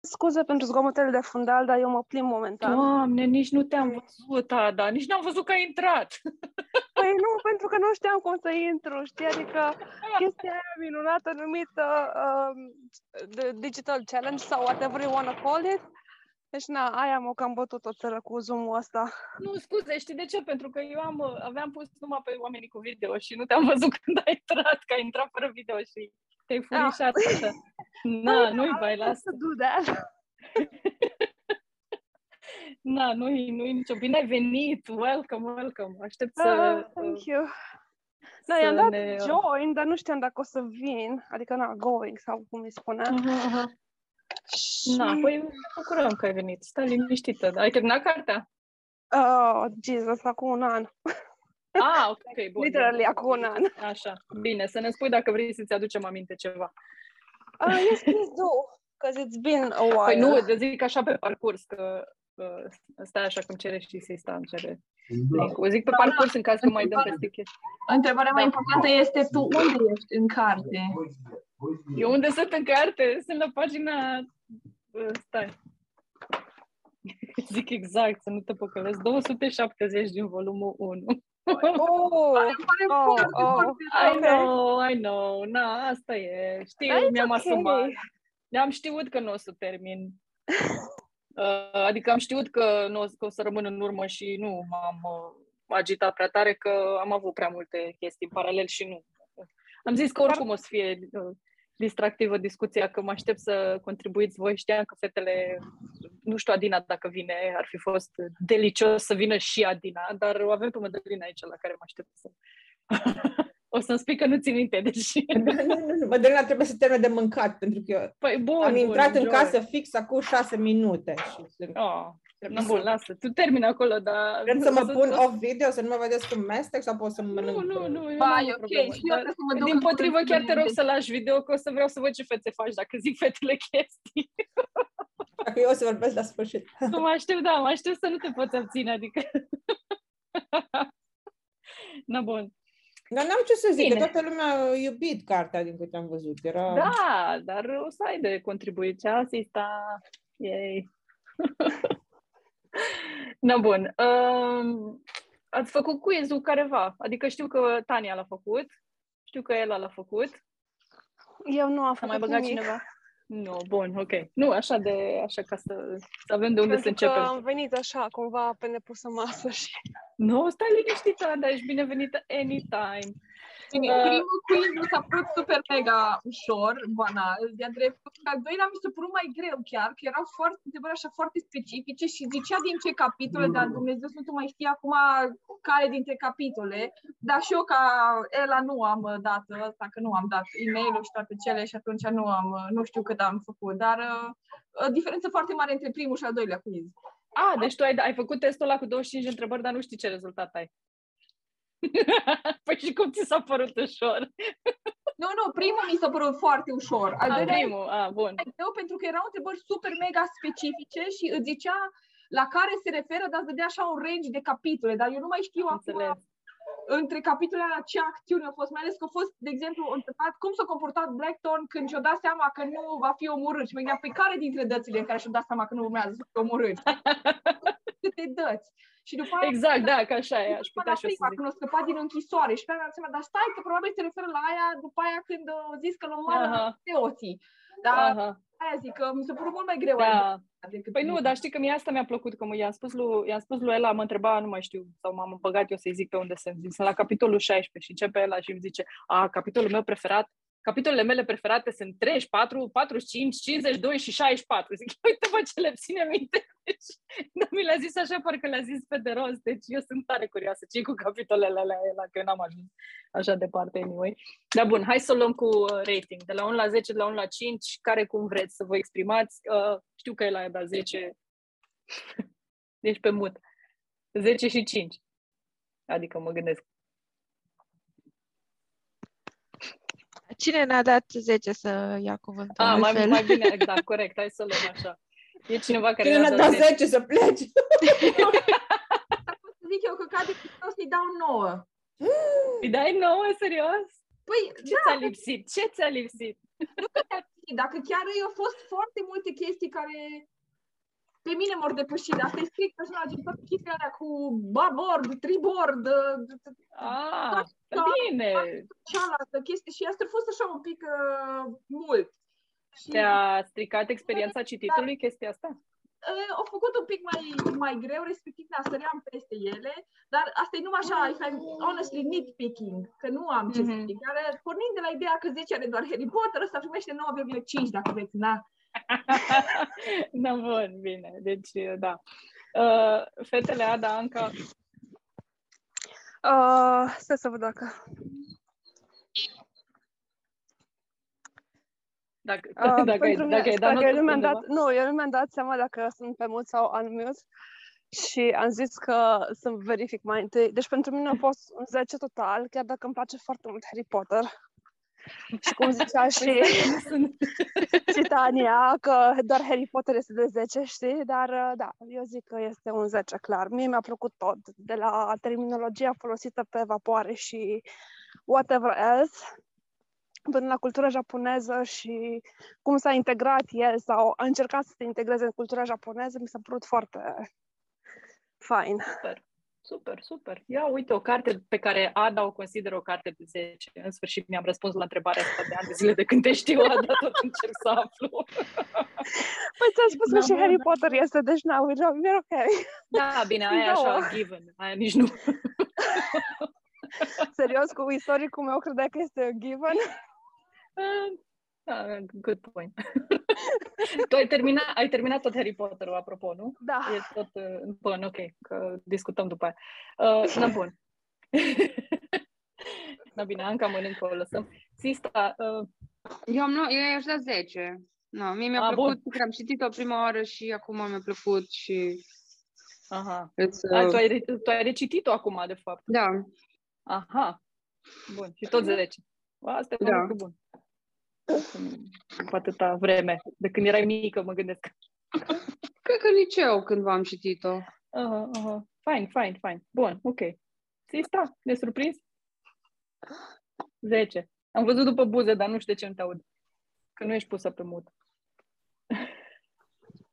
Scuze pentru zgomotele de fundal, dar eu mă plimb momentan. Doamne, nici nu te-am văzut, Ada, nici n-am văzut că ai intrat. Păi nu, pentru că nu știam cum să intru, știi? Adică chestia aia minunată numită um, the Digital Challenge sau whatever you wanna call it. Deci, na, aia m-a cam bătut o țără cu zoom ăsta. Nu, scuze, știi de ce? Pentru că eu am, aveam pus numai pe oamenii cu video și nu te-am văzut când ai intrat, că ai intrat fără video și te-ai furișat. Da. Na, nu-i bai, lasă. Să do that. Na, nu-i, nu-i nicio... Bine ai venit! Welcome, welcome! Aștept să... Ah, thank you. Da, să i-am dat ne- join, dar nu știam dacă o să vin. Adică, na, going sau cum îi spunea. Aha, aha. Și... Na, păi ne bucurăm că ai venit. Stai liniștită. Ai terminat cartea? Oh, Jesus, acum un an. Ah, ok, bun. Literally, acum un an. Așa, bine. Să ne spui dacă vrei să-ți aducem aminte ceva. Uh, yes, please do. Because it's been a while. Păi nu, te zic așa pe parcurs, că uh, stai așa cum cere și să îmi cere link O zic pe parcurs în caz că mai dăm peste chestii. Întrebarea mai Da. importantă este tu unde ești în carte? Eu unde sunt în carte? Sunt la pagina... uh, Stai. Zic exact, să nu te păcălesc. 270 din volumul 1. Oh, Pare Oh, foarte, oh. foarte I Ok. know, I know. Na, asta e. Știu, Dar it's mi-am ok. asumat. Am știut că nu o să termin. Uh, adică am știut că, nu o, că o să rămân în urmă și nu m-am uh, agitat prea tare, că am avut prea multe chestii în paralel și nu. Am zis că oricum o să fie uh, distractivă discuția, că mă aștept să contribuiți voi. Știam că fetele, nu știu Adina dacă vine, ar fi fost delicios să vină și Adina, dar o avem pe Mădălina aici la care mă aștept să... o să-mi spui că nu țin minte, deși... Nu, nu, nu. Mădălina trebuie să termine de mâncat, pentru că eu Păi bun, am bun, intrat în enjoy. casă fix acum șase minute și sunt- Oh, trebuie nu, bun, să... lasă. Tu termini acolo, dar... Vrem să mă o pun off video, să nu mă vedeți cum mestec sau pot să mănânc? Nu, nu, nu, eu Ba, n-am e o ok, problemă, și eu dar trebuie să mă duc Din în potrivă, curând chiar să te rog mă să lași video, că o să vreau să văd ce fețe faci dacă zic fetele chestii. Dacă eu o să vorbesc la sfârșit. Nu mă aștept, da, mă aștept să nu te poți abține, adică... Na, bun. Dar n-am ce să zic, Bine. că toată lumea a iubit cartea din câte am văzut. Era... Da, dar o să ai de contribuit. Ce asta? Yay. Na, bun. Um, ați făcut quiz-ul careva. Adică știu că Tania l-a făcut. Știu că Ela l-a făcut. eu nu am A făcut mai băgat nimic. cineva? Nu, bun, ok. Nu, așa de, așa ca să, să avem de unde să Pentru că începem. am venit așa, cumva, pe nepusă masă și... Nu, stai liniștită, dar ești binevenită anytime. Bine, Uh, primul quiz mi s-a părut super mega ușor, banal, de-a dreptul. Al doilea mi s-a părut mai greu chiar, că erau foarte, întrebări așa foarte specifice și zicea din ce capitole, dar Dumnezeu să nu mai știe acum care dintre capitole. Dar și eu ca Ela nu am uh, dat ăsta, că nu am dat e-mail-ul și toate cele și atunci nu am, uh, nu știu cât am făcut, dar uh, o diferență foarte mare între primul și al doilea quiz. A, deci tu ai, ai făcut testul ăla cu 25 de întrebări, dar nu știi ce rezultat ai. păi și cum ți s-a părut ușor? Nu, nu, primul mi s-a părut foarte ușor. Al A, doilea primul, a, bun. mai greu pentru că erau întrebări super mega specifice și îți zicea la care se referă, dar îți dădea așa un range de capitole, dar eu nu mai știu acum Înțeles. între capitolele la ce acțiune au fost, mai ales că au fost, de exemplu, întrebat cum s-a comportat Blackthorn când și-a dat seama că nu va fi omorât. Și mă gândeam, pe care dintre dățile în care și-a dat seama că nu urmează să fie omorât? Câte dăți? Și după aia, Exact, da, că așa e, aș până putea la și eu să prima, zic. când a scăpat din închisoare și pe aia mi-am dat seama, dar stai că probabil se referă la aia după aia când au zis că l-au Aha. omoară preoții. Dar Aha, aia zic că mi s-a părut mult mai greu da. aia decât Păi nu, primul. dar știi că mie asta mi-a plăcut, că i-am spus lui, i-am spus lui Ela, mă întreba, nu mai știu, sau m-am băgat eu să-i zic pe unde sunt. Zic, sunt la capitolul 16 și începe Ela și îmi zice, a, capitolul meu preferat, capitolele mele preferate sunt 34, 45, 52 și 64. Zic, uite mă ce le ține minte. Deci, nu mi le-a zis așa, parcă le-a zis pe de rost. Deci eu sunt tare curioasă ce cu capitolele alea, Ela, că eu n-am ajuns așa departe anyway. Dar bun, hai să o luăm cu uh, rating. De la 1 la 10, de la 1 la 5, care cum vreți să vă exprimați. Uh, știu că el a dat 10. Deci pe mut. 10 și 5. Adică mă gândesc. Cine ne-a dat 10 să ia cuvântul? Ah, mai, altfel? mai bine, da, corect, hai să luăm așa. E cineva care Cine i-a ne-a dat dat 10. 10 să pleci? Să zic eu că cade o să-i dau 9. Îi dai 9, serios? Păi, Ce ți-a lipsit? Ce ți-a lipsit? nu că te-a Dacă chiar au fost foarte multe chestii care pe mine m-au depășit. Asta e strict personal, gen toate chestiile alea cu babord, tribord, Ah, bine! cealaltă chestie și asta a fost așa un pic uh, mult. Și Te-a stricat experiența cititului chestia asta? uh, au făcut un pic mai, mai greu, respectiv ne săream peste ele, dar asta e numai așa, if I'm honestly nitpicking, că nu am ce să Mhm. zic. Dar uh, pornind de la ideea că 10 are doar Harry Potter, ăsta primește 9,5 dacă vreți, da? da, bun, bine. Deci, da. Uh, fetele Ada, Anca, Uh, stai să văd dacă... dacă, Uh, dacă, ai, pentru dacă ai mine, dat dacă eu notă nu mi-am undeva. dat, nu, eu nu mi-am dat seama dacă sunt pe mut sau unmute și am zis că să verific mai întâi. Deci pentru mine a fost un 10 total, chiar dacă îmi place foarte mult Harry Potter. Și cum zicea și, și Tania, că doar Harry Potter este de 10, știi? Dar uh, da, eu zic că este un 10, clar. Mie mi-a plăcut tot, de la terminologia folosită pe vapoare și whatever else, până la cultura japoneză și cum s-a integrat el sau a încercat să se integreze în cultura japoneză, mi s-a părut foarte fain. Super, super. Ia uite, o carte pe care Ada o consideră o carte de 10. În sfârșit mi-am răspuns la întrebarea asta de ani de zile de când te știu, Ada, tot încerc să aflu. Păi ți-am spus că Da, și mă, Harry da. Potter este, deci na, we're, we're ok. Da, bine, aia e Nouă. așa, given. Aia nici nu. Serios, cu istoricul meu credea că este a given. Da, good point. Tu ai terminat, ai terminat tot Harry Potter-ul, apropo, nu? Da. E tot uh, bun, ok, că discutăm după aia. Uh, na, bun. na bine, Anca mănâncă, o lăsăm. Sista, uh, Eu am, nu, eu i-aș da 10. No, mie mi-a Ah, plăcut, că am citit-o prima oară și acum mi-a plăcut și... aha. Îți, A, tu, uh, ai, re- tu ai recitit-o acum, de fapt. da, Aha. Bun, și tot 10. Asta e Da. un lucru bun. După atâta vreme, de când erai mică, mă gândesc. cred că liceu cândva am citit-o. Aha, aha. Fine, fine, fine. Bun, ok. Sista, ne surprins? 10. Am văzut după buze, dar nu știu de ce nu te aud. Că nu ești pusă pe mut.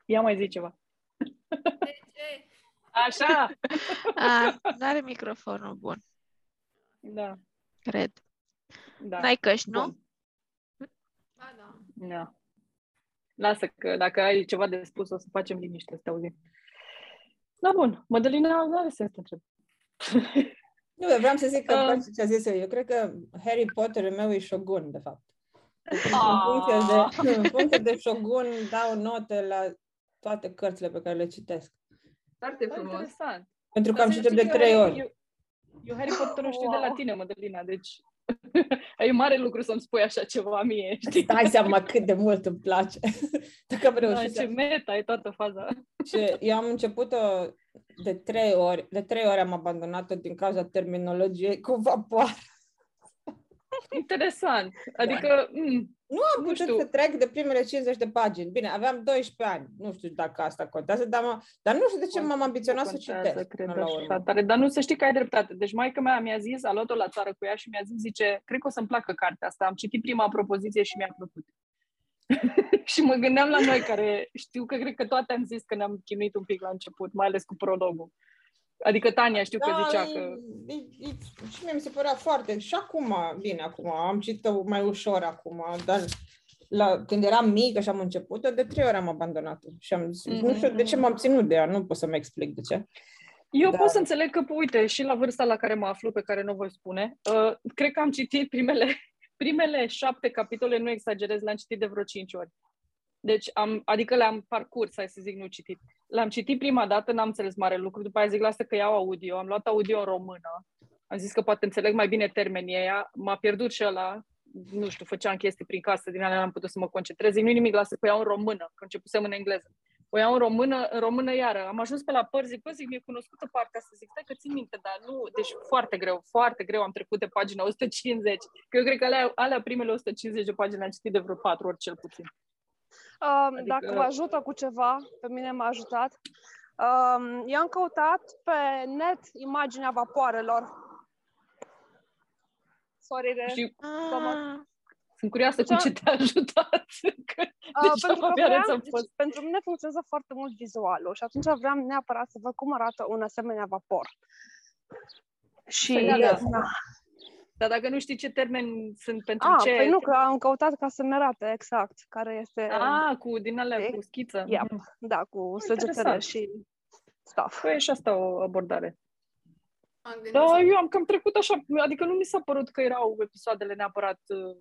Ia mai zi ceva. Așa! A, n-are microfonul bun, Da, cred. da. N-ai căști, nu? Bun. Da. Lasă că dacă ai ceva de spus o să facem liniște să te auzim. Da, bun. Mădălina, nu are sens să te întreb. Nu, eu vreau să zic că Uh. îmi place ce a zis eu. Eu cred că Harry Potterul meu e Shogun, de fapt. Deci, În Ah. funcție, de, în funcție de Shogun, dau note la toate cărțile pe care le citesc. Foarte Bă, frumos. interesant. Pentru că am Dar să citit de știi că trei eu- ori. Eu, eu Harry Potter nu știu de la Wow. tine, Mădălina, deci e mare lucru să-mi spui așa ceva mie, știi? Dai seama cât de mult îmi place. Dacă am Da, reușit ce să... meta e toată faza. Și eu am început-o de trei ori. De trei ori am abandonat-o din cauza terminologiei cu vapoare. Interesant. Adică, mm, Nu am Nu putut știu. să trec de primele 50 de pagini. Bine, aveam 12 ani. Nu știu dacă asta contează, dar, mă, dar nu știu de ce m-am ambiționat să contează, citesc. cred, până la așa urmă. tare. Dar nu să știi că ai dreptate. Deci maica mea mi-a zis, a luat-o la țară cu ea și mi-a zis, zice, cred că o să-mi placă cartea asta. Am citit prima propoziție și mi-a plăcut. și mă gândeam la noi care știu că cred că toate am zis că ne-am chinuit un pic la început, mai ales cu prologul. Adică Tania știu că zicea e- că... e, e, și mie mi se părea foarte... Și acum, bine, acum, am citit-o mai ușor acum, dar la, când eram mică și am început-o, de trei ori am abandonat-o. Și am zis, nu știu de ce m-am ținut de ea, nu pot să mă explic de ce. Eu Da. pot să înțeleg că, uite, și la vârsta la care mă aflu, pe care nu o voi spune, uh, cred că am citit primele, primele șapte capitole, nu exagerez, le-am citit de vreo cinci ori. Deci, am, adică le-am parcurs, hai să zic, nu citit. Le-am citit prima dată, n-am înțeles mare lucru, după aia zic, lasă că iau audio, am luat audio în română, am zis că poate înțeleg mai bine termenii aia, m-a pierdut și ăla, nu știu, făceam chestii prin casă, din alea n-am putut să mă concentrez, zic, nu nimic, lasă că iau în română, că începusem în engleză. O iau în română, în română iară. Am ajuns pe la părți, zic, bă, zic, mi-e cunoscută partea asta, zic, stai că țin minte, dar nu, deci foarte greu, foarte greu am trecut de pagina 150. Că eu cred că alea, alea primele 150 de pagini le-am citit de vreo patru ori cel puțin. Um, Adică- Dacă vă ajută cu ceva, pe mine m-a ajutat. Um, eu am căutat pe net imaginea vapoarelor. Sorry de... Și Thomas. Ah, Sunt curioasă cu Da. ce te-a ajutat. Că Uh, Deci pentru, că abia vreau, ați deci, fost. pentru mine funcționează foarte mult vizualul și atunci vreau neapărat să văd cum arată un asemenea vapor. Și Păi da, da. Da. Dar dacă nu știi ce termeni sunt pentru Ah, ce... păi nu, că am căutat ca să-mi arate exact care este, Ah, cu din alea, Știi? cu schiță. Yep. Mhm. da, cu săgetele interesant. și stuff. Păi e și asta o abordare. Am gândit Da, să- eu am cam trecut așa, adică nu mi s-a părut că erau episoadele neapărat... uh,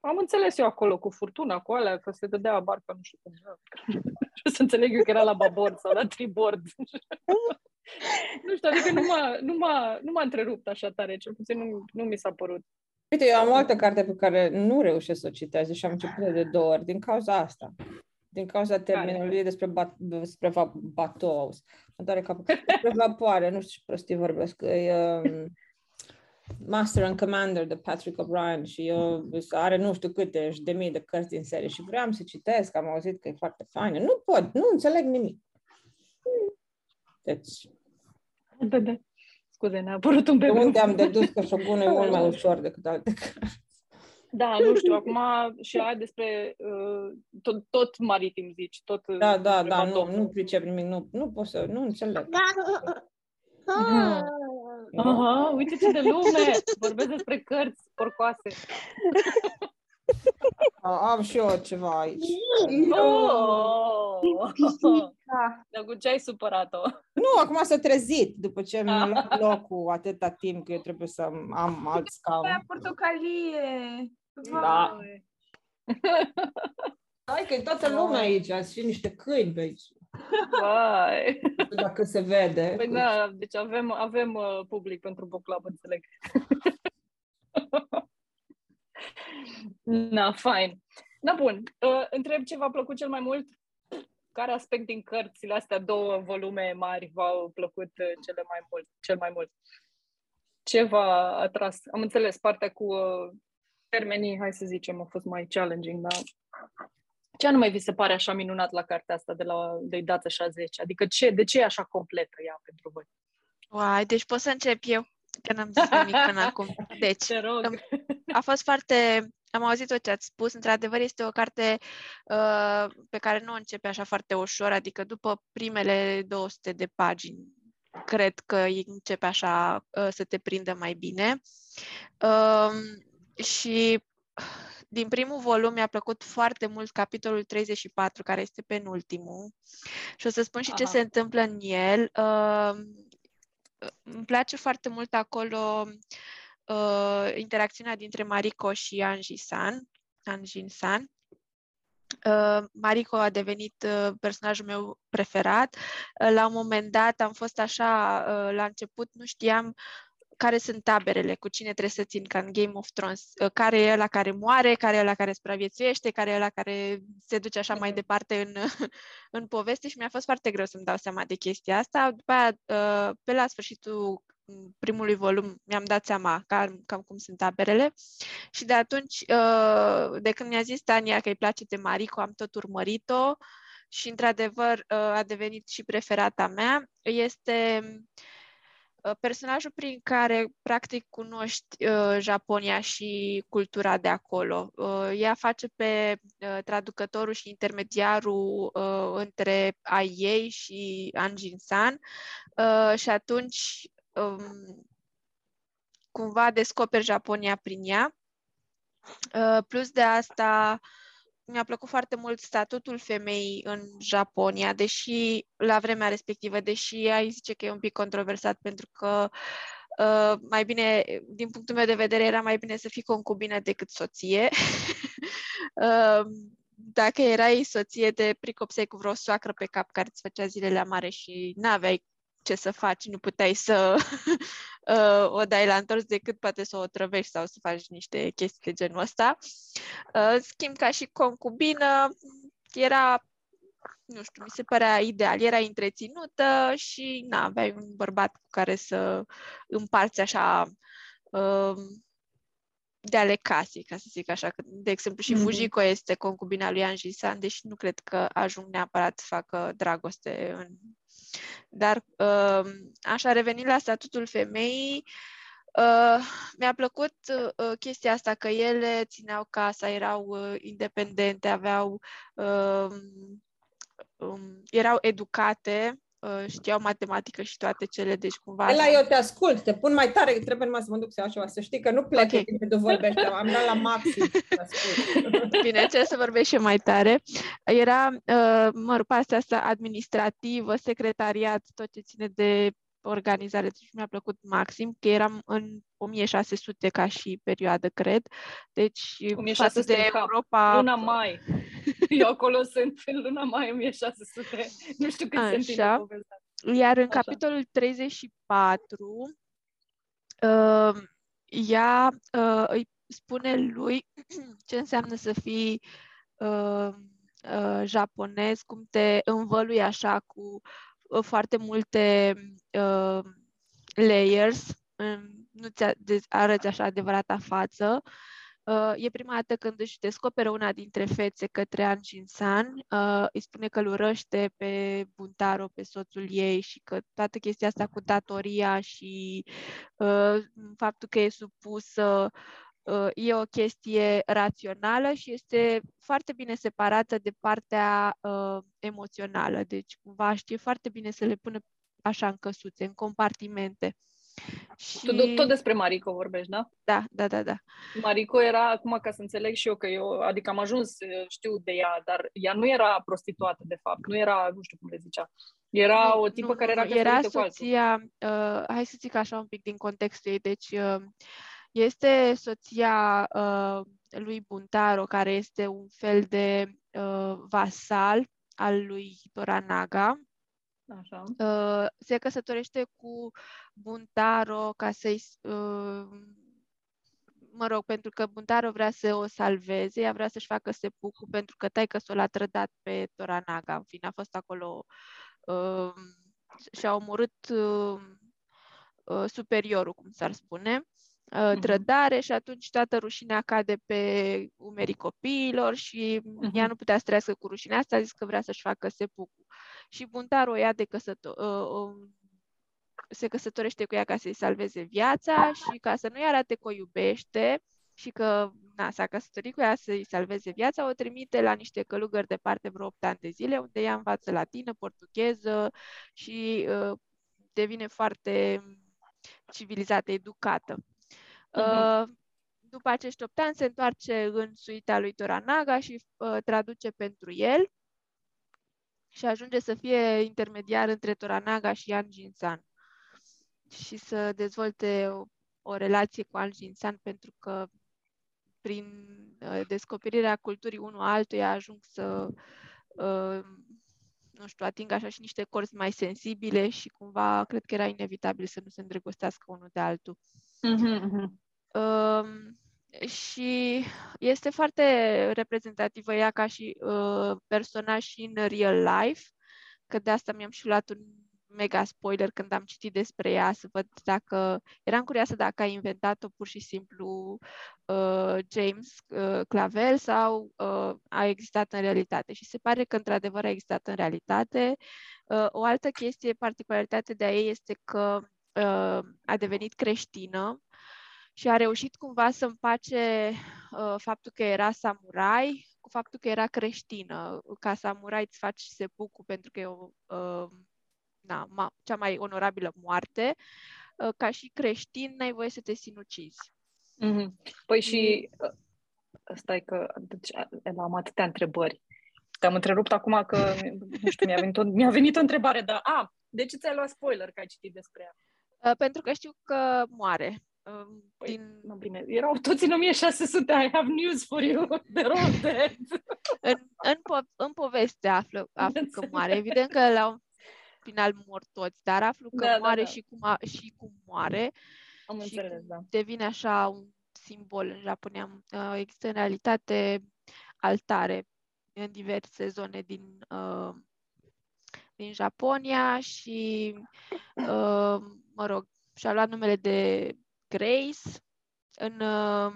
Am înțeles eu acolo cu furtuna, cu alea, că se dădea barca, nu știu cum. Și să înțeleg eu că era la babord sau la tribord. nu știu, adică nu m-a, nu m-a, nu m-a întrerupt așa tare, cel puțin nu, nu mi s-a părut. Uite, eu am o altă carte pe care nu reușesc să o citesc și am început de două ori din cauza asta. Din cauza termenului despre, bat, despre va, batou. Mă doare capul. Despre vapoare, nu știu ce prostii vorbesc. E, um, Master and Commander de Patrick O'Brien și eu, are nu știu câte și de mii de cărți din serie și vreau să citesc, am auzit că e foarte faină. Nu pot, nu înțeleg nimic. Deci, Da, da. Scuze, ne-a apărut un de bebe. unde am dedus că șogunul e mult mai ușor decât alte cărți. Da, nu știu, acum și aia despre uh, tot, tot maritim zici, tot uh, Da, da, despre da, nu, batou. nu pricep nimic, nu, nu pot să, nu înțeleg. Aha, uite ce de lume! Vorbesc despre cărți porcoase. Am și eu ceva aici. Oh! Da. Dar cu ce ai supărat-o? Nu, acum s-a trezit după ce mi-a Ah. luat locul atâta timp că eu trebuie să am alt Aia scaun. portocalie. Da. Vai. Hai că e toată lumea aici, sunt și niște câini pe aici. Vai! Nu știu Dacă se vede. Păi da, deci avem, avem uh, public pentru book club, înțeleg. Na, fain. Da, bun. Uh, întreb ce v-a plăcut cel mai mult? Care aspect din cărțile astea, două volume mari, v-au plăcut uh, cele mai mult, cel mai mult? Ce v-a atras? Am înțeles, partea cu uh, termenii, hai să zicem, a fost mai challenging, dar ce anume vi se pare așa minunat la cartea asta de la de dați așa 10? Adică ce, de ce e așa completă ea pentru voi? Uai, deci pot să încep eu, că n-am zis nimic până acum. Deci, Te rog. Îmi- a fost foarte... Am auzit tot ce ați spus. Într-adevăr, este o carte uh, pe care nu o începe așa foarte ușor, adică după primele 200 de pagini, cred că începe așa uh, să te prindă mai bine. Um, și din primul volum mi-a plăcut foarte mult capitolul 34, care este penultimul. Și o să spun și ce Aha. se întâmplă în el. Uh, îmi place foarte mult acolo uh, interacțiunea dintre Mariko și Anji-san. Anjin-san. Uh, Mariko a devenit uh, personajul meu preferat. Uh, la un moment dat am fost așa, uh, la început nu știam care sunt taberele, cu cine trebuie să țin, ca în Game of Thrones, uh, care e la care moare, care e la care supraviețuiește, care e la care se duce așa mai Mhm. departe în, în poveste și mi-a fost foarte greu să-mi dau seama de chestia asta. După aia, uh, pe la sfârșitul mm, primului volum mi-am dat seama cam, cam cum sunt taberele și de atunci, uh, de când mi-a zis Tania că îi place de Marico, am tot urmărit-o și într-adevăr uh, a devenit și preferata mea. Este uh, personajul prin care practic cunoști uh, Japonia și cultura de acolo. Uh, ea face pe uh, traducătorul și intermediarul uh, între ai ei și Anjin-san uh, și atunci um, cumva descoperi Japonia prin ea. Uh, plus de asta, mi-a plăcut foarte mult statutul femeii în Japonia, deși la vremea respectivă, deși ai zice că e un pic controversat pentru că uh, mai bine, din punctul meu de vedere, era mai bine să fii concubină decât soție. uh, dacă erai soție, te pricopseai cu vreo soacră pe cap care îți făcea zilele amare și n-aveai ce să faci, nu puteai să uh, o dai la întors decât poate să o trăvești sau să faci niște chestii de genul ăsta. Uh, în schimb, ca și concubină, era, nu știu, mi se părea ideal, era întreținută și na, aveai un bărbat cu care să împarți așa uh, de ale casei, ca să zic așa. Că, De exemplu, și Mhm. Fujiko este concubina lui Anji San, deși nu cred că ajung neapărat să facă dragoste în dar uh, așa revenind la statutul femeii, Uh, mi-a plăcut uh, chestia asta, că ele țineau casa, erau uh, independente, aveau, uh, um, erau educate, uh, știau matematică și toate cele, deci cumva... La eu te ascult, te pun mai tare, trebuie numai să mă duc să iau ceva, să știi că nu plec Ok. okay. când tu vorbești, am dat la maxim. Te ascult. Bine, încerc să vorbesc și eu mai tare. Era, uh, mă rog, partea asta administrativă, secretariat, tot ce ține de organizare, deci mi-a plăcut maxim, că eram în 1600 ca și perioadă, cred. Deci, față 1600 de în cap. Europa... Luna mai. Eu acolo sunt în luna mai 1600. Nu știu cât sunt tine Așa. povestea. Iar în Așa. capitolul 34, uh, ea uh, îi spune lui ce înseamnă să fii uh, uh, japonez, cum te învălui așa cu uh, foarte multe uh, layers, um, nu ți arăți așa adevărata față. Uh, e prima dată când își descoperă una dintre fețe către An Shin-san, uh, îi spune că îl urăște pe Buntaro, pe soțul ei și că toată chestia asta cu datoria și uh, faptul că e supusă uh, e o chestie rațională și este foarte bine separată de partea uh, emoțională. Deci, cumva știe foarte bine să le pună așa în căsuțe, în compartimente. Și... Tu tot- tot despre Marico vorbești, da? Da, da, da, da. Marico era, acum ca să înțeleg și eu că eu, adică am ajuns, știu de ea, dar ea nu era prostituată, de fapt, nu era, nu știu cum le zicea, era Nu, o tipă nu, care nu, era nu, era căsătorită cu altul. soția, uh, hai să zic așa un pic din contextul ei, deci uh, este soția uh, lui Buntaro, care este un fel de uh, vasal al lui Toranaga. Așa. Uh, se căsătorește cu Buntaro ca să-i... Uh, mă rog, pentru că Buntaro vrea să o salveze, ea vrea să-și facă sepucu pentru că taică s-o l-a trădat pe Toranaga. În fine, a fost acolo uh, și-a omorât uh, uh, superiorul, cum s-ar spune, uh, Mhm. trădare și atunci toată rușinea cade pe umerii copiilor și ea Mhm. nu putea să trăiască cu rușinea asta, a zis că vrea să-și facă sepucu. Și Buntaro o ia de căsăto- uh, uh, se căsătorește cu ea ca să-i salveze viața și ca să nu-i arate că o iubește și că na, s-a căsătorit cu ea să-i salveze viața, o trimite la niște călugări departe vreo 8 ani de zile, unde ea învață latină, portugheză și uh, devine foarte civilizată, educată. Mhm. Uh, după acești 8 ani se întoarce în suita lui Toranaga și uh, traduce pentru el și ajunge să fie intermediar între Toranaga și Yan Jinsan și să dezvolte o, o relație cu Yan Jinsan pentru că prin uh, descoperirea culturii unul altuia ajung să uh, nu știu, ating așa și niște corzi mai sensibile și cumva cred că era inevitabil să nu se îndrăgostească unul de altul. Mhm, mhm. Um, și este foarte reprezentativă ea ca și uh, personaj și în real life, că de asta mi-am și luat un mega spoiler când am citit despre ea, să văd dacă... Eram curioasă dacă a inventat-o pur și simplu uh, James uh, Clavel sau uh, a existat în realitate. Și se pare că într-adevăr a existat în realitate. Uh, o altă chestie, particularitate de a ei este că uh, a devenit creștină și a reușit cumva să împace uh, faptul că era samurai cu faptul că era creștină. Ca samurai îți faci sepucu pentru că e o, uh, na, ma, cea mai onorabilă moarte. Uh, ca și creștin n-ai voie să te sinucizi. Mhm. Păi și uh, stai că deci, Ela, am atâtea întrebări. Te-am întrerupt acum că, nu știu, mi-a venit o, mi-a venit o întrebare, dar, a, de ce ți-ai luat spoiler că ai citit despre ea? Uh, pentru că știu că moare. Uh, Păi, din, Nu, bine, erau toți în 1600, I have news for you, they're all dead. în, în, po- în poveste află, aflu că Înțeleg. moare. Evident că la un final mor toți, dar aflu că Da, da, moare da. Și, cum a, și cum moare. Am și înțeles, cum da. devine așa un simbol în Japonia. Uh, există în realitate altare în diverse zone din, uh, din Japonia și, uh, mă rog, și-a luat numele de Grace în, uh,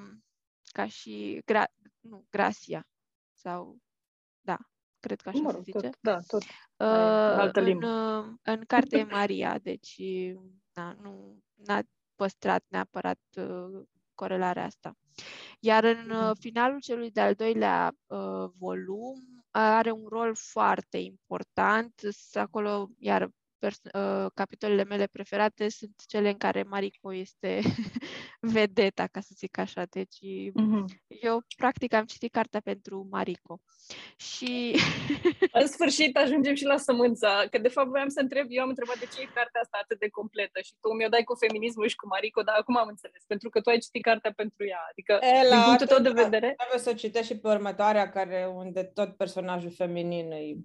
ca și gra, nu, Gracia sau da, cred că așa Mă se rog, zice. tot, da, tot. Uh, altă în, limbă. uh, în carte e Maria, deci na, nu, na, păstrat neapărat uh, corelarea asta. Iar în uh, finalul celui de-al doilea uh, volum are un rol foarte important. Acolo, iar pers- uh, capitolele mele preferate sunt cele în care Mariko este vedeta, ca să zic așa. Deci Mhm. eu practic am citit cartea pentru Mariko. Și În sfârșit ajungem și la sămânța, că de fapt voiam să întreb, eu am întrebat de ce e cartea asta atât de completă și tu mi-o dai cu feminismul și cu Marico, dar acum am înțeles, pentru că tu ai citit cartea pentru ea, adică Ela, din punctul tău de atunci, vedere, Trebuie să o citești și pe următoarea, care unde tot personajul feminin e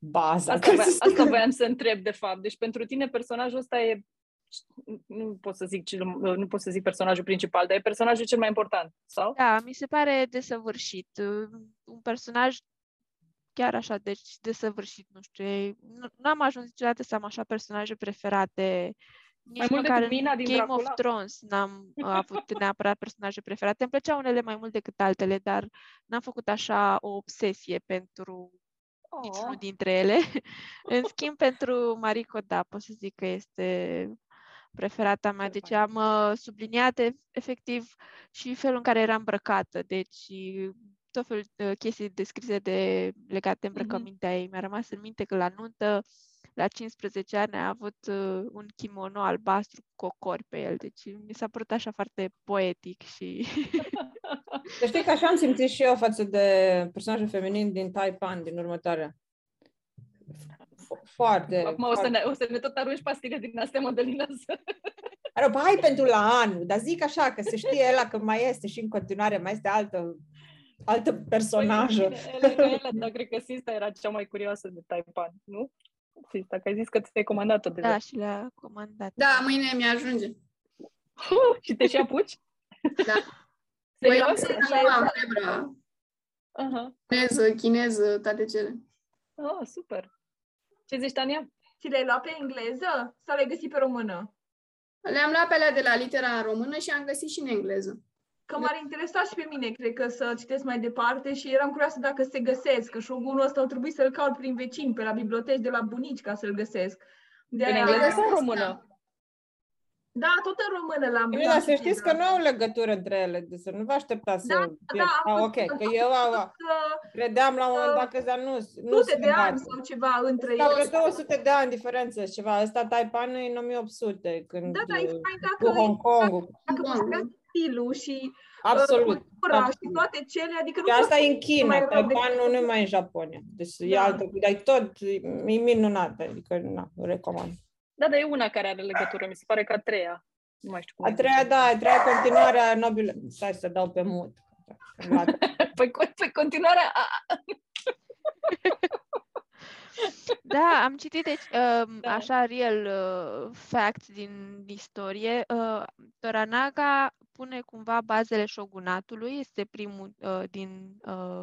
baza. asta, ca voia, să zic. asta voiam să întreb de fapt, deci pentru tine personajul ăsta e nu pot să zic cel, nu pot să zic personajul principal, dar e personajul cel mai important, sau? da, mi se pare desăvârșit. Uh, Un personaj chiar așa, deci desăvârșit, nu știu. e- Nu, n-am ajuns niciodată să am așa personaje preferate. Nici Mai mult măcar decât în Mina din Game Dracula? of Thrones n-am uh, avut neapărat personaje preferate. Îmi plăceau unele mai mult decât altele, dar n-am făcut așa o obsesie pentru niciunul Oh. dintre ele. În schimb, pentru Mariko, da, pot să zic că este preferata mea. Ce Deci fain. am uh, subliniat e- efectiv și felul în care era îmbrăcată. Deci tot felul de chestii descrise de legate de îmbrăcămintea ei. Mi-a rămas în minte că la nuntă, la 15 ani, a avut uh, un kimono albastru cu cocori pe el. Deci mi s-a părut așa foarte poetic și... Să știi că așa am simțit și eu față de personajul feminin din Taipan, din următoarea. Fo- Foarte. Acum o să, ne, o să ne tot arunci pastile din astea, Mădălina, să... Are, hai pentru la anul, dar zic așa, că se știe ela că mai este și în continuare, mai este altă, altă personajă. Păi, bine, Ele, că ele, dar cred că Sista era cea mai curioasă de Taipan, nu? Sista, că ai zis că ți-ai comandat-o deja. Da, și le-a comandat. Da, mâine mi-ajunge. Uh, și te și apuci? Da. Serios? Voiam să Așa e? am Hebra, Aha. chineză, chineză, toate cele. Oh, super. Ce zici, Tania? Ți le-ai luat pe engleză sau le-ai găsit pe română? Le-am luat pe alea de la litera în română și am găsit și în engleză. Că m-ar interesa și pe mine, cred că să citesc mai departe și eram curioasă dacă se găsesc, că șogunul ăsta au trebuit să-l caut prin vecini, pe la biblioteci de la bunici ca să-l găsesc. De În aia- engleză sau în Da. română? Da, tot în română l-am Bine, l-am dar să citit, știți da. că nu au legătură între ele, deci să nu vă așteptați să... Da, fie- da, am ah, văzut ok, că- că eu au, Că credeam la un moment dat că dar nu, nu sute se de ani îmbată. sau ceva între Da, ei. vreo 200 de ani diferență și ceva. Ăsta Taipan e în 1800, când Da, dar e uh, fain cu dacă, Hong Kong. dacă Bun. Păstrează stilul și uh, Absolut. cultura și absolut. toate cele, adică Și nu asta poți e în China, mai rău Taiwanul decât- nu e mai în Japonia. Deci e Da. altă, dar e tot, e minunat, adică na, o recomand. Da, dar e una care are legătură, mi se pare că a treia. Nu mai știu cum A îi treia, zice. da, a treia continuarea nobilă. Stai să dau pe mut. Păi, co- pe continuarea... A, Da, am citit deci, um, Da. așa real uh, facts din istorie. Uh, Toranaga pune cumva bazele shogunatului, este primul uh, din uh,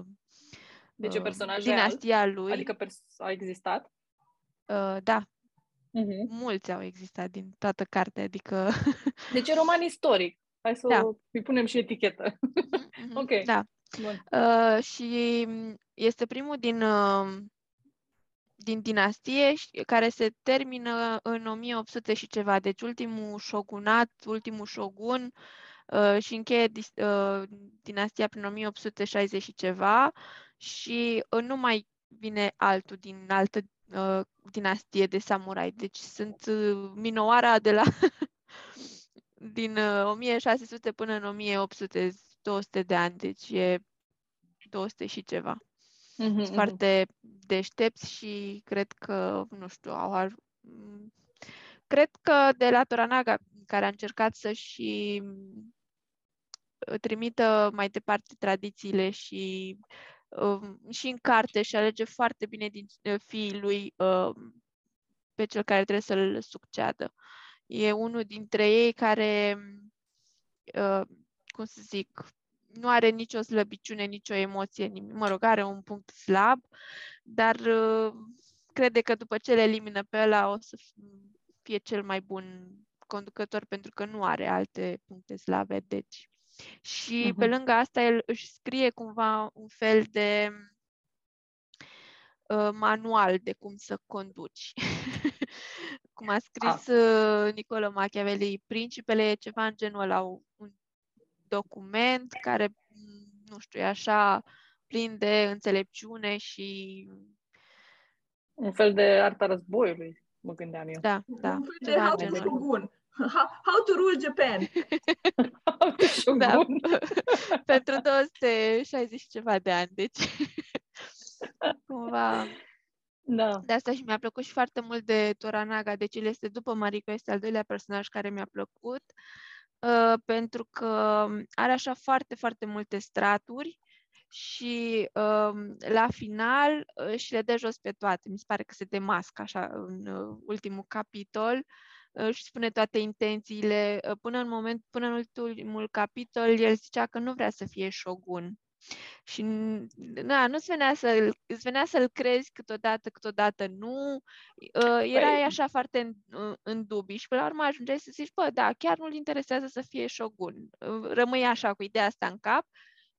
Deci e uh, personaj real? dinastia lui. adică pers- a existat? uh, da, Mhm. mulți au existat din toată cartea, adică Deci e roman istoric. Hai să Da. îi punem și etichetă. Mhm, Ok. Da. Bun. Uh, și m, este primul din, uh, din dinastie și- care se termină în 1800 și ceva. Deci ultimul shogunat, ultimul shogun uh, și încheie dis- uh, dinastia prin 1860 și ceva și uh, nu mai vine altul din altă uh, dinastie de samurai. Deci sunt uh, Minoara de la din uh, 1600 până în 1800, 200 de ani, deci e 200 și ceva. Mhm, Sunt mhm. foarte deștepți și cred că, nu știu, au aj- m, Cred că de la Toranaga, care a încercat să-și m, trimită mai departe tradițiile și um, și în carte și alege foarte bine din uh, fiii lui um, pe cel care trebuie să-l succeadă. E unul dintre ei care, uh, cum să zic, nu are nicio slăbiciune, nicio emoție, nimic. Mă rog, are un punct slab, dar uh, crede că după ce le elimină pe ăla o să fie cel mai bun conducător pentru că nu are alte puncte slabe, deci. Și pe Mhm. lângă asta el își scrie cumva un fel de uh, manual de cum să conduci. cum a scris uh, Nicolo Machiavelli, principele e ceva în genul ăla, un un document care, m, nu știu, e așa plin de înțelepciune și Un fel de arta războiului, mă gândeam eu. da, da, un fel de ceva how în to genul. shogun. How to rule Japan. Da, Shogun. pentru 260 și ceva de ani, deci cumva Da. de asta și mi-a plăcut și foarte mult de Toranaga, deci el este după Mariko, este al doilea personaj care mi-a plăcut, uh, pentru că are așa foarte, foarte multe straturi și um, la final uh, și le dă jos pe toate. Mi se pare că se demască așa în uh, ultimul capitol uh, și spune toate intențiile. Uh, Până în moment, până în ultimul capitol, el zicea că nu vrea să fie shogun. Și n- na, nu-ți venea să-l, îți venea să-l crezi câteodată, câteodată nu. Uh, erai Păi- așa foarte în, în- în dubii și până la urmă ajungeai să zici, bă, da, chiar nu-l interesează să fie shogun. Uh, Rămâi așa cu ideea asta în cap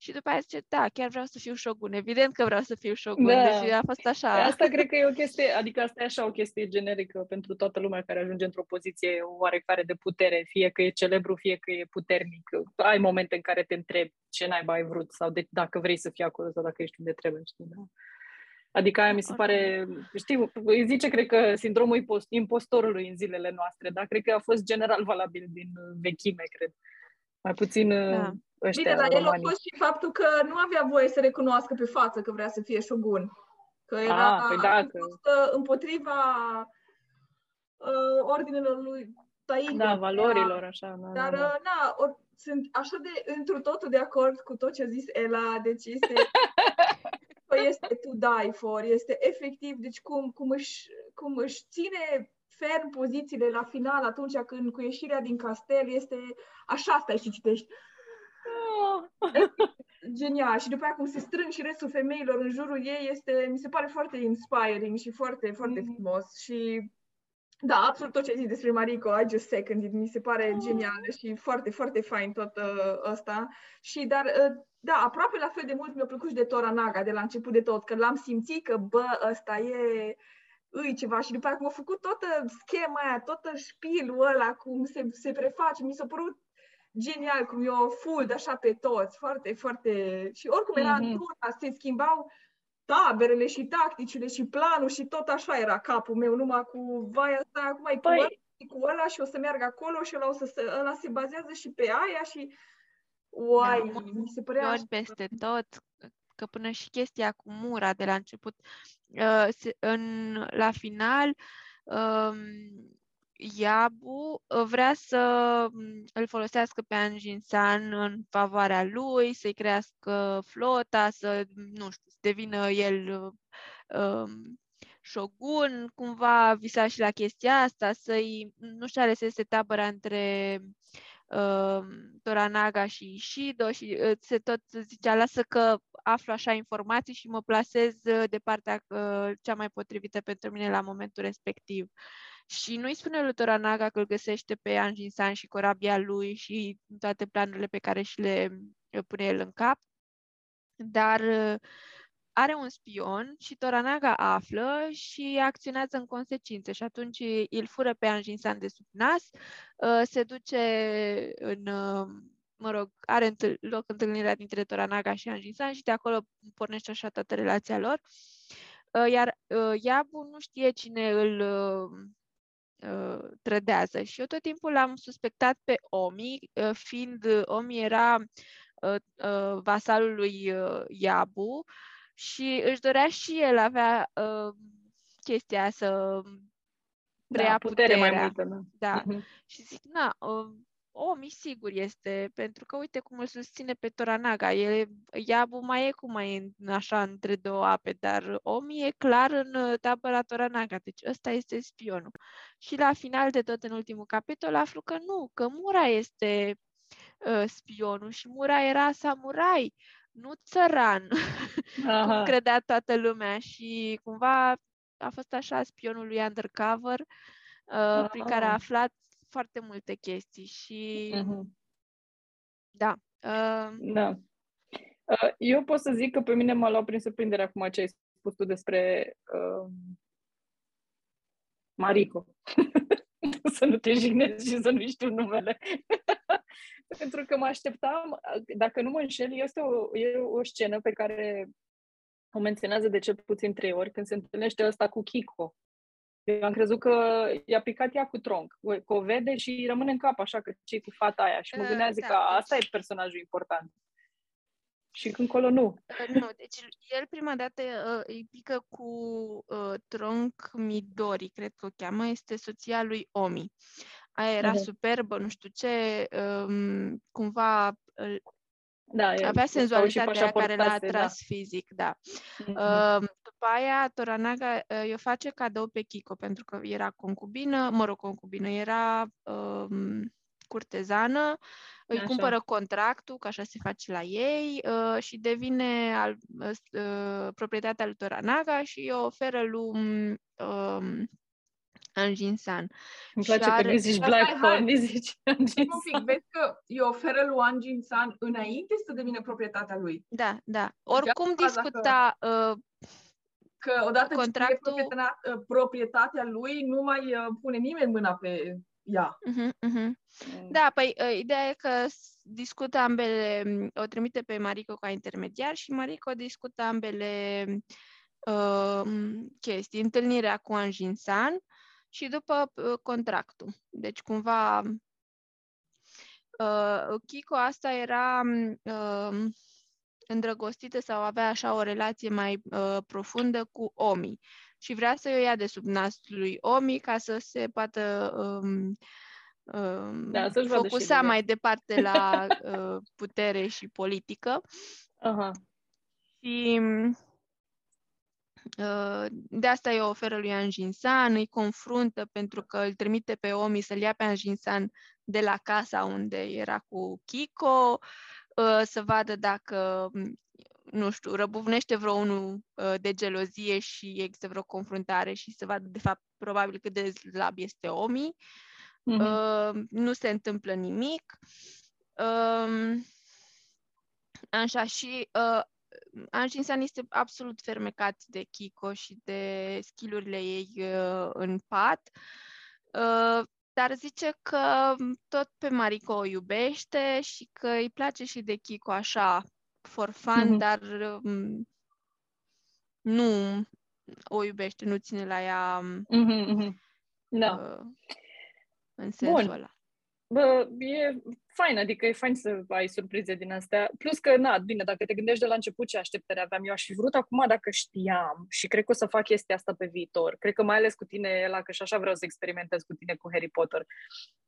și după aia zice, da, chiar vreau să fiu shogun. Evident că vreau să fiu shogun. Da. Deci a fost așa. Păi Asta cred că e o chestie, adică asta e așa o chestie generică pentru toată lumea care ajunge într-o poziție oarecare de putere, fie că e celebru, fie că e puternic. Ai momente în care te întrebi ce naiba ai vrut sau de, dacă vrei să fii acolo sau dacă ești unde trebuie, știi, da? Adică aia mi se pare, știi, îi zice, cred că, sindromul impost, impostorului în zilele noastre, dar cred că a fost general valabil din uh, vechime, cred. Mai puțin Da. Da. ăștia Bine, dar el a romanii. fost și faptul că nu avea voie să recunoască pe față că vrea să fie shogun. Că era Ah, păi da, a că- fost, uh, împotriva uh, ordinelor lui Taiga. Da, valorilor, așa. Da, Dar, da, da. uh, na, or, sunt așa de întru totul de acord cu tot ce a zis Ela, deci este că este to die for, este efectiv, deci cum, cum, își, cum își ține ferm pozițiile la final atunci când cu ieșirea din castel este așa stai și citești. Genial. Și după aia cum se strâng și restul femeilor în jurul ei este, mi se pare foarte inspiring și foarte, foarte Mhm. frumos. Și da, absolut tot ce ai zis despre Mariko, I just second it, mi se pare genial și foarte, foarte fain tot uh, ăsta. Și dar, uh, da, aproape la fel de mult mi-a plăcut și de Toranaga de la început de tot, că l-am simțit că, bă, ăsta e îi ceva și după aia cum a făcut toată schema aia, tot șpilul ăla, cum se, se preface, mi s-a părut genial, cum eu full așa pe toți, foarte, foarte... Și oricum era Mhm. într-una, se schimbau taberele și tacticile și planul și tot așa era capul meu, numai cu vai asta, acum e cu Păi- ăla, e cu ăla și o să meargă acolo și ăla, o să se, ăla se bazează și pe aia și uai, Da, mi se părea Ioni peste tot, că până și chestia cu Mura de la început, uh, se, în, la final, um, Iabu uh, vrea să um, îl folosească pe Anjin San în favoarea lui, să-i crească flota, să, nu știu, să devină el uh, um, shogun, cumva visa și la chestia asta, să-i, nu știu, alesese tabăra între uh, Toranaga și Ishido și uh, se tot zicea, lasă că aflu așa informații și mă plasez uh, de partea uh, cea mai potrivită pentru mine la momentul respectiv. Și nu-i spune lui Toranaga că îl găsește pe Anjin San și corabia lui și toate planurile pe care și le uh, pune el în cap, dar uh, are un spion și Toranaga află și acționează în consecință și atunci îl fură pe Anjin San de sub nas, uh, se duce în, uh, mă rog, are întâl- loc întâlnirea dintre Toranaga și Anjin San și de acolo pornește așa toată relația lor. Uh, Iar uh, Iabu nu știe cine îl uh, uh, trădează și eu tot timpul l-am suspectat pe Omi, uh, fiind uh, Omi era uh, uh, vasalul lui uh, Iabu și își dorea și el avea uh, chestia să preia da, putere mai puterea. multă, da. Da. Mhm. Și zic, na, uh, Omi sigur este, pentru că uite cum îl susține pe Toranaga. E, Iabu mai e cum mai e în- așa între două ape, dar Omi e clar în uh, tabăra Toranaga, deci ăsta este spionul. Și la final de tot în ultimul capitol aflu că nu, că Mura este uh, spionul și Mura era samurai, nu țăran, cum Aha. credea toată lumea și cumva a fost așa spionul lui Undercover, uh, prin care a Ah. aflat foarte multe chestii și Mhm. da. Uh, Da. Uh, Eu pot să zic că pe mine m-a luat prin surprindere acum ce ai spus tu despre uh, Marico. să nu te jignezi și să nu știu numele. Pentru că mă așteptam, dacă nu mă înșel, este o, e o scenă pe care o menționează de cel puțin trei ori când se întâlnește ăsta cu Kiko. Eu am crezut că i-a picat ea cu tronc, că o vede și rămâne în cap așa că ce cu fata aia și mă Uh, gândeam zic da, că asta e personajul important. Și când colo nu. Uh, Nu, deci el prima dată uh, îi pică cu uh, tronc Midori, cred că o cheamă, este soția lui Omi. Aia era Mhm. superbă, nu știu ce, um, cumva îl- Da, e- avea au și senzualitatea aia care l-a pașaportase, atras fizic, da. Mhm. Uh, după aia, Toranaga uh, îi o face cadou pe Kiko, pentru că era concubină, mă rog, concubină, era um, curtezană, îi Așa. cumpără contractul, că așa se face la ei, uh, și devine al, uh, uh, proprietatea lui Toranaga și îi oferă lui um, Anjin-san. Îmi și place că are- nu zici Dar Black hai, hai. Horn, zici Un pic, vezi că îi oferă lui Anjin San înainte să devină proprietatea lui. Da, da. Oricum asta discuta uh, Că odată ce Contractul- e proprietatea, proprietatea lui, nu mai uh, pune nimeni mâna pe ea. uh-huh, uh-huh. Da, păi uh, ideea e că s- discută ambele, m, o trimite pe Marico ca intermediar și Marico discută ambele uh, m, chestii, întâlnirea cu Anjin San și după uh, contractul. Deci cumva uh, Kiko asta era m, uh, îndrăgostită sau avea așa o relație mai uh, profundă cu Omi și vrea să o ia de sub nasul lui Omi ca să se poată um, um, Da, să-și vadă și focusa el. mai departe la uh, putere și politică. Aha. Și uh, de asta îi oferă lui Anjinsan, îi confruntă pentru că îl trimite pe Omi să-l ia pe Anjinsan de la casa unde era cu Kiko, uh, să vadă dacă, m, nu știu, răbuvnește vreo unul uh, de gelozie și există vreo confruntare și să vadă, de fapt, probabil cât de slab este Omi. Mhm. Uh, nu se întâmplă nimic. Um, așa, și uh, Anjinsan este absolut fermecat de Kiko și de skillurile ei uh, în pat, uh, dar zice că tot pe Mariko o iubește și că îi place și de Kiko așa, for fun, Mhm. dar um, nu o iubește, nu ține la ea um, Mhm, mhm. Da. uh, în sensul Bun. ăla. Bă, e fain, adică e fain să ai surprize din astea. Plus că, na, bine, dacă te gândești de la început ce așteptări aveam, eu aș fi vrut acum dacă știam și cred că o să fac chestia asta pe viitor. Cred că mai ales cu tine, Ela, că și așa vreau să experimentez cu tine cu Harry Potter.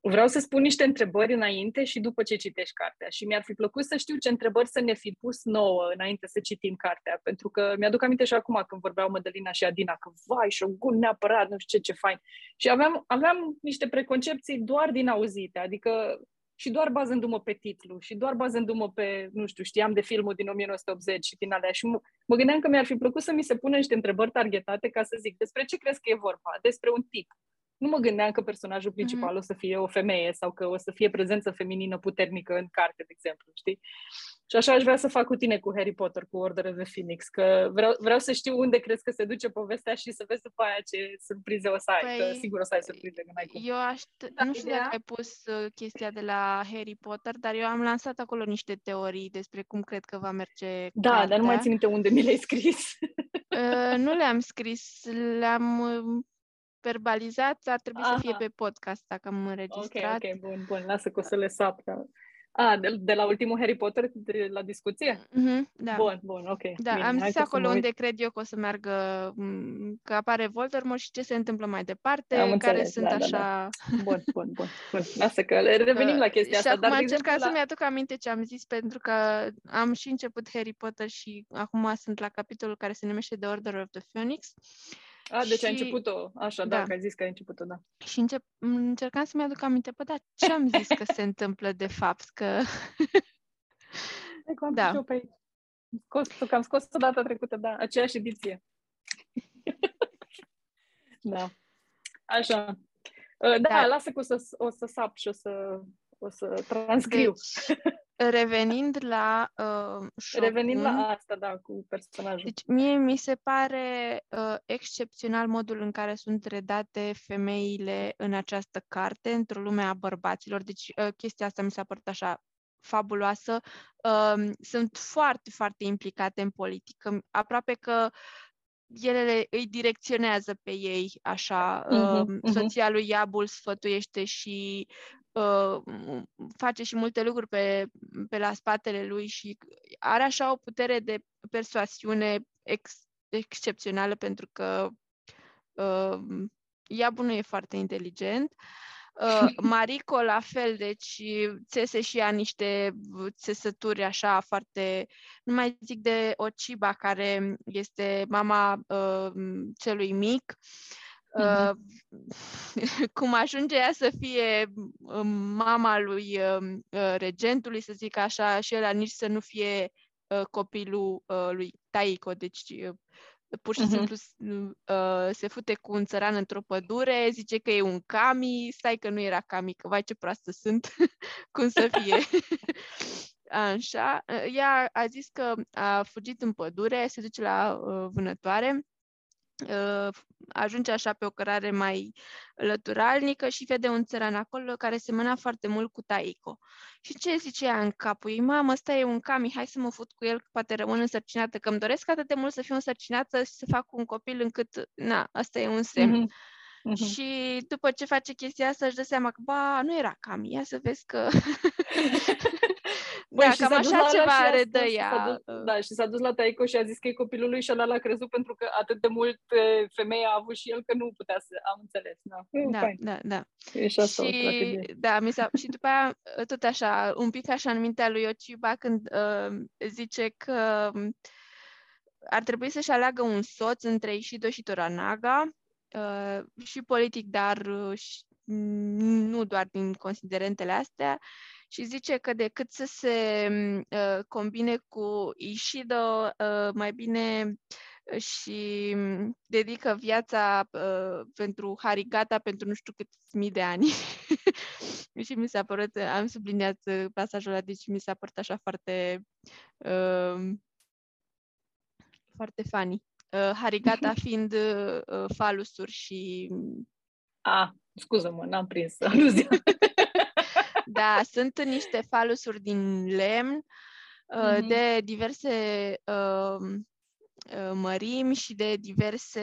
Vreau să spun niște întrebări înainte și după ce citești cartea. Și mi-ar fi plăcut să știu ce întrebări să ne fi pus nouă înainte să citim cartea. Pentru că mi-aduc aminte și acum când vorbeau Mădălina și Adina că, vai, șogun neapărat, nu știu ce, ce fain. Și aveam, aveam niște preconcepții doar din auzite, adică și doar bazându-mă pe titlu și doar bazându-mă pe, nu știu, știam de filmul din 1980 și din alea și mă, mă gândeam că mi-ar fi plăcut să mi se pună niște întrebări targetate ca să zic despre ce crezi că e vorba, despre un tip. Nu mă gândeam că personajul principal o să fie o femeie sau că o să fie prezență feminină puternică în carte, de exemplu, știi? Și așa aș vrea să fac cu tine cu Harry Potter, cu Order of the Phoenix, că vreau, vreau să știu unde crezi că se duce povestea și să vezi după aia ce surprize o să ai, Păi, că sigur o să ai surprize, că n-ai cum. Eu aș, Da, nu știu ideea- dacă ai pus uh, chestia de la Harry Potter, dar eu am lansat acolo niște teorii despre cum cred că va merge Da, dar nu mai cartea. țin minte unde mi le-ai scris. Uh, nu le-am scris, le-am uh, verbalizat, ar trebui să fie Aha. pe podcast dacă am Ok, înregistrat. ok, bun, bun, lasă că o să le sap. Da. A, de, de la ultimul Harry Potter, de la discuție? Mhm, da. Bun, bun, ok. Da, bine, am hai zis că să acolo mă uit. unde cred eu că o să meargă, m, că apare Voldemort și ce se întâmplă mai departe, Am care înțeles, sunt da, da, așa... da. Bun, bun, bun, bun. Lasă că le revenim la chestia și asta. acum Dar, am de încercat exemplu, să-mi aduc aminte ce am zis, pentru că am și început Harry Potter și acum sunt la capitolul care se numește The Order of the Phoenix. La... A, deci ai și- început-o. Așa, da, da. că ai zis că ai început-o, da. Și încep, încercam să-mi aduc aminte, bă, dar ce am zis că se întâmplă de fapt? Că Hai că am Da. da. eu pe aici. Scos, că am scos-o data trecută, da, aceeași ediție. da. Așa. Uh, Da, Da. lasă că o să, o să sap și o să, o să transcriu. Deci, revenind la uh, Revenind la Shogun, asta, da, cu personajul. Deci mie mi se pare uh, excepțional modul în care sunt redate femeile în această carte, într-o lume a bărbaților. Deci uh, chestia asta mi s-a părut așa fabuloasă. Uh, sunt foarte, foarte implicate în politică. Aproape că ele le- îi direcționează pe ei, așa. Mhm, Uh, mhm. soția lui Iabul sfătuiește și uh, m- face și multe lucruri pe, pe la spatele lui și are așa o putere de persoasiune ex, excepțională pentru că uh, Iabu nu e foarte inteligent. Uh, Marico la fel, deci țese și ea niște țesături așa foarte... Nu mai zic de Ociba, care este mama uh, celui mic. Uh, cum ajunge ea să fie uh, mama lui uh, uh, regentului, să zic așa, și ăla nici să nu fie uh, copilul uh, lui Taiko, deci uh, pur și Mhm. simplu s- uh, se fute cu un țăran într-o pădure, zice că e un kami, stai că nu era kami, că vai ce proastă sunt, cum să fie. Așa, uh, ea a zis că a fugit în pădure, se duce la uh, vânătoare, uh, ajunge așa pe o cărare mai lăturalnică și vede un țăran acolo care semăna foarte mult cu Taiko. Și ce zice ea în capul ei? Mamă, ăsta e un kami, hai să mă fut cu el, că poate rămân însărcinată, că îmi doresc atât de mult să fiu însărcinată și să fac un copil încât, na, asta e un semn. Mhm, mhm. Și după ce face chestia asta își dă seama că, ba, nu era Cami, ia să vezi că... Băi, da, și cam s-a dus așa la ăla ceva și a redă spus- s-a ea. dus- Da, și s-a dus la Taico și a zis că e copilul lui și ăla l-a crezut pentru că atât de mult eh, femeia a avut și el că nu putea să... Am înțeles, da. E Da, fain. da, da. E și asta o și, strategie. da, mi s-a, și după aia, tot așa, un pic așa în mintea lui Ociba când uh, zice că um, ar trebui să-și aleagă un soț între Ishido și Toranaga, uh, și politic, dar uh, și, nu doar din considerentele astea, și zice că decât să se uh, combine cu Ishido, uh, mai bine și dedică viața uh, pentru Harigata pentru nu știu câți mii de ani. și mi s-a părut, am subliniat uh, pasajul ăla, deci mi s-a părut așa foarte uh, foarte funny. Uh, Harigata fiind uh, uh, falusuri și A, scuză-mă, n-am prins aluzia. da, sunt niște falusuri din lemn uh, Mhm. de diverse uh, uh, mărimi și de diverse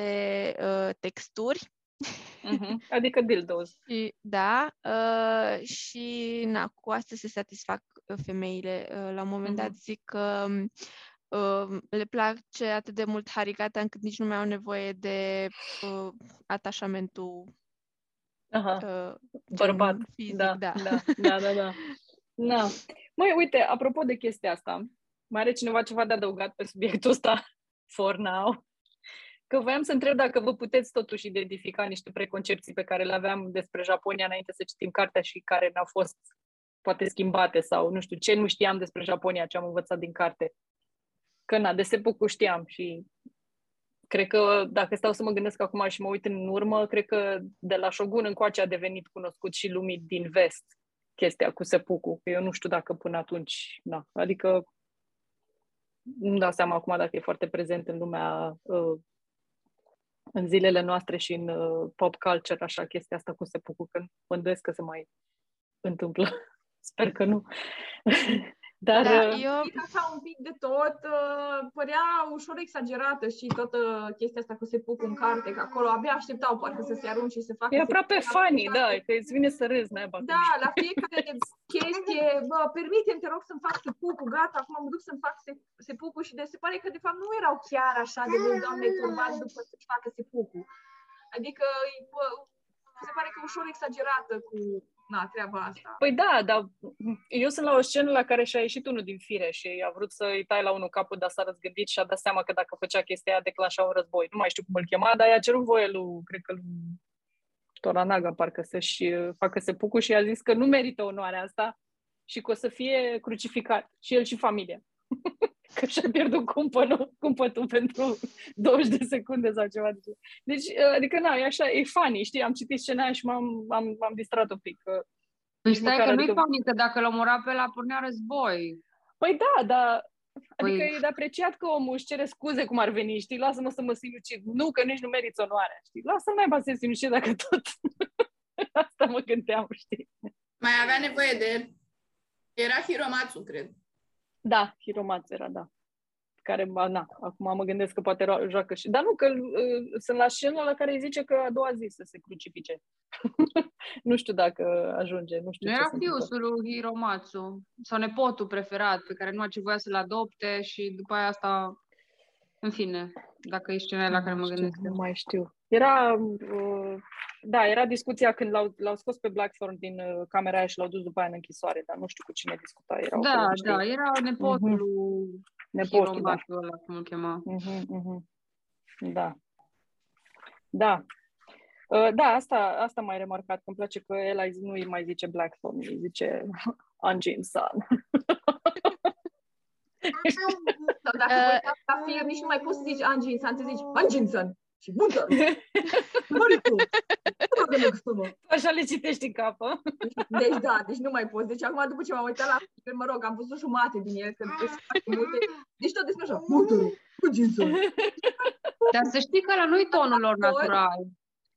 uh, texturi. Mhm. Adică dildos. Și, da, uh, și na, cu asta se satisfac uh, femeile. Uh, la un moment dat Mhm. zic că um, uh, le place atât de mult harigata încât nici nu mai au nevoie de uh, atașamentul Aha. uh, Bărbat. gen fizic. Da, da. da, da, da, da. da. Măi, uite, apropo de chestia asta, mai are cineva ceva de adăugat pe subiectul ăsta? For now. Că voiam să întreb dacă vă puteți totuși identifica niște preconcepții pe care le aveam despre Japonia înainte să citim cartea și care ne-au fost poate schimbate sau nu știu ce nu știam despre Japonia, ce am învățat din carte. Că na, de sepucu știam și cred că dacă stau să mă gândesc acum și mă uit în urmă, cred că de la Shogun încoace a devenit cunoscut și lumii din vest chestia cu sepuku. Că eu nu știu dacă până atunci, na, adică nu dau seama acum dacă e foarte prezent în lumea, uh, în zilele noastre și în uh, pop culture, așa, chestia asta cu sepuku, că mă îndoiesc că se mai întâmplă. Sper că nu. Dar, Da, uh, eu, Așa un pic de tot, uh, părea ușor exagerată și toată chestia asta cu sepuc în carte, că acolo abia așteptau parcă să se arunce și să facă e aproape sepuc. funny, da, că îți vine să râzi, naiba. Da, la fiecare chestie, bă, permite te rog să-mi fac sepucul, gata, acum mă duc să-mi fac se- sepucul și de se pare că de fapt nu erau chiar așa de mult doamne turbați după să-și facă sepucul. Adică, bă, se pare că e ușor exagerată cu na, treaba asta. Păi da, dar eu sunt la o scenă la care și-a ieșit unul din fire și a vrut să-i tai la unul capul, dar s-a răzgândit și a dat seama că dacă făcea chestia aia declanșa un război. Nu mai știu cum îl chema, dar i-a cerut voie lui, cred că lui Toranaga, parcă să-și uh, facă sepucul și a zis că nu merită onoarea asta și că o să fie crucificat și el și familia. că și-a pierdut cumpătul, cumpătul pentru 20 de secunde sau ceva de genul. Deci, uh, adică, na, e așa, e funny, știi, am citit scena aia și m-am, m-am, m-am distrat un pic. Că Păi Nici stai măcar, că nu-i adică- funny, că dacă l omora pe la pornea război. Păi da, dar Adică Păi- e de apreciat că omul își cere scuze cum ar veni, știi? Lasă-mă să mă sinucid. Nu, că nici nu meriți onoarea, știi? Lasă-l mai ba să se sinucide dacă tot. Asta mă gândeam, știi? Mai avea nevoie de el. Era Hiromatsu, cred. Da, Hiromatsu era, da. Care, ba, na, acum mă gândesc că poate ro- joacă și... Dar nu, că uh, sunt la scenă la care îi zice că a doua zi să se crucifice. nu știu dacă ajunge, nu știu Nu ce era se întâmplă. fiusul lui Hiromatsu sau nepotul preferat pe care nu a ce voia să-l adopte și după aia asta, în fine, dacă e scena la care Nu mă știu, gândesc. Nu mai știu. Era, uh, da, era discuția când l-au, l-au scos pe Blackthorn din uh, camera aia și l-au dus după aia în închisoare, dar nu știu cu cine discuta. Erau Da, acolo niște da, era nepotul Mhm. lui nepotul, da. Hiromatsu ăla, cum îl chema. Mhm, mhm. Da. Da. Uh, da, asta, asta m-ai remarcat, că îmi place că el ai- nu îi mai zice Blackthorn, îi zice Anjin San. Sau dacă Uh, uh, uitați la film, nici nu mai poți să zici Anjinsan, te zici Anjinsan. Și bună! Maricu! Nu mă gândesc să mă. Așa le citești în capă. Deci da, deci nu mai poți. Deci acum după ce m-am uitat la film, mă rog, am văzut jumate din el, că sunt foarte multe. Deci tot despre așa, bună! Anjinsan! Dar să știi că la nu-i tonul lor natural.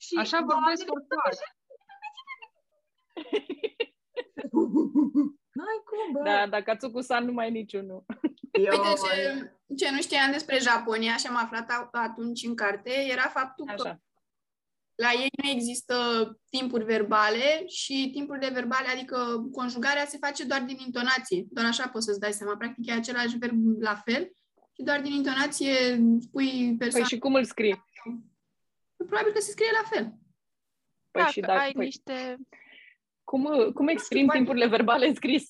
Și Așa vorbesc doamnele- forțat. N-ai cum, bă! Da, dar Katsuku-san nu mai e niciunul. Eu, Uite ce, ce nu știam despre Japonia și am aflat a- atunci în carte era faptul că Așa. la ei nu există timpuri verbale și timpurile verbale, adică conjugarea se face doar din intonație. Doar așa poți să-ți dai seama. Practic e același verb la fel și doar din intonație spui Păi persoana. și cum îl scrii? Probabil că se scrie la fel. Păi Dacă și dacă, ai păi, niște... cum, cum exprim poate- timpurile verbale în scris?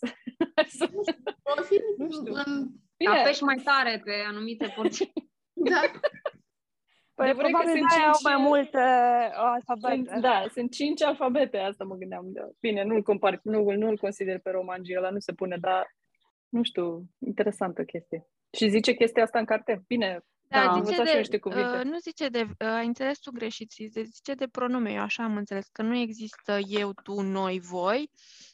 O fi Nu știu. în, Bine, Apeși mai tare pe anumite porții. da, Păi Adevărul e că probabil sunt de-aia au cinci- mai multe uh, Sunt, alfabete. da, sunt cinci alfabete, asta mă gândeam. Da. Bine, nu-l compar, nu, nu-l consider pe romangi, ăla nu se pune, dar nu știu, interesantă chestie. Și zice chestia asta în carte? Bine, Da, am zice învățat și eu niște cuvinte. Uh, nu zice de... Uh, ai înțeles tu greșit, zice, zice de pronume. Eu așa am înțeles, că nu există eu, tu, noi, voi.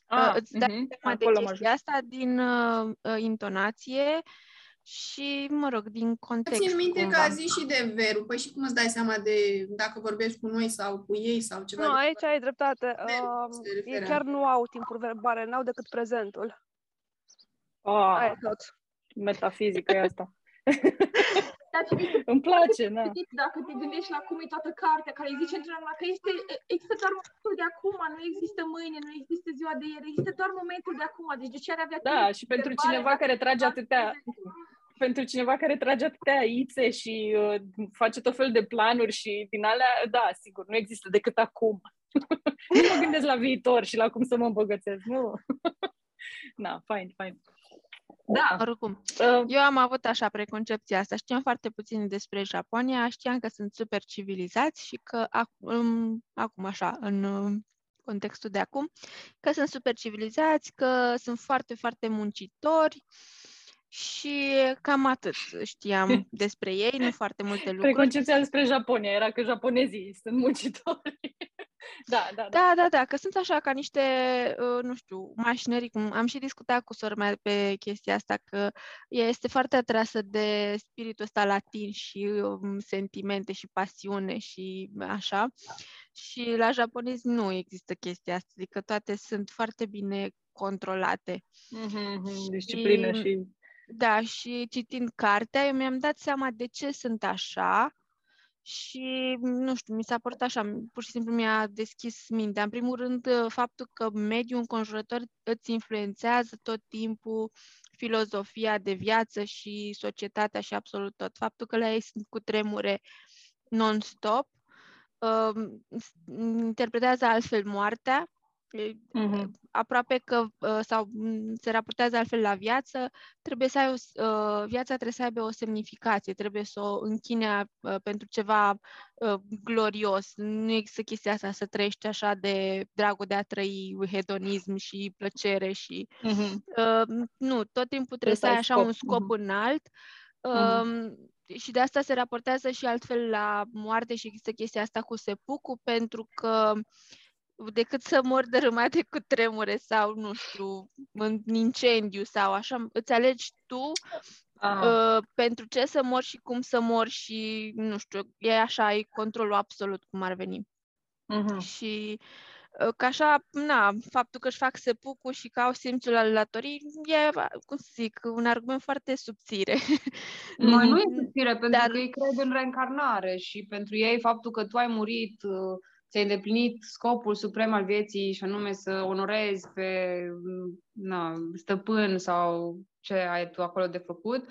Ah, uh, îți dai mhm, seama de acolo am chestia asta din uh, uh, intonație și, mă rog, din context. țin minte cumva. că a zis și de verul. Păi și cum îți dai seama de dacă vorbești cu noi sau cu ei sau ceva? Nu, de- aici ai dreptate. Verb Um, se ei referea. chiar nu au timpuri verbale, n-au decât prezentul. Ah, Aia e tot. metafizică e asta. Dar ce mi se Îmi place, da. gândit, dacă te gândești la cum e toată cartea, care îi zice întotdeauna că este, există doar momentul de acum, nu există mâine, nu există ziua de ieri, există doar momentul de acum. Deci de ce ar avea Da, timp și pentru verbale cineva dacă care nu trage doar atâtea, prezentul? pentru cineva care trage atâtea ițe și uh, face tot fel de planuri și din alea, da, sigur, nu există decât acum. nu mă gândesc la viitor și la cum să mă îmbogățesc, nu. Na, fain, fain. Da, Oricum, Uh, eu am avut așa preconcepția asta. Știam foarte puțin despre Japonia, știam că sunt super civilizați și că acum, acum așa, în uh, contextul de acum, că sunt super civilizați, că sunt foarte, foarte muncitori și cam atât știam despre ei, nu foarte multe lucruri. preconcepția despre Japonia era că japonezii sunt muncitori. da, da, da. Da, da, da, că sunt așa ca niște, uh, nu știu, mașinării, cum am și discutat cu sora mea pe chestia asta, că ea este foarte atrasă de spiritul ăsta latin și um, sentimente și pasiune și așa. Și la japonezi nu există chestia asta, adică toate sunt foarte bine controlate. Mhm, mhm, Disciplină Și- și... Da, și citind cartea, eu mi-am dat seama de ce sunt așa și, nu știu, mi s-a părut așa, pur și simplu mi-a deschis mintea. În primul rând, uh, faptul că mediul înconjurător îți influențează tot timpul filozofia de viață și societatea și absolut tot. Faptul că la ei sunt cu tremure non-stop, um, s- interpretează altfel moartea, e- Mhm. aproape că uh, sau m, se raportează altfel la viață, trebuie să ai o, s- uh, viața trebuie să aibă o semnificație, trebuie să o închine uh, pentru ceva uh, glorios. Nu există chestia asta să trăiești așa de dragul de a trăi hedonism și plăcere și Mhm. uh, nu, tot timpul trebuie să ai așa un scop înalt. Mhm. Um, și de asta se raportează și altfel la moarte și există chestia asta cu sepucu, pentru că decât să mor dărâmate cu tremure sau, nu știu, în incendiu sau așa, îți alegi tu Ah. uh, pentru ce să mor și cum să mor și, nu știu, e așa, ai controlul absolut cum ar veni. Mhm. Și uh, că așa, na, faptul că își fac sepucul și că au simțul aleatorii e, cum să zic, un argument foarte subțire. Mai Mhm. nu e subțire, pentru Dar- că ei cred în reîncarnare și pentru ei faptul că tu ai murit, uh, ți-ai îndeplinit scopul suprem al vieții și anume să onorezi pe mm, na, stăpân sau ce ai tu acolo de făcut,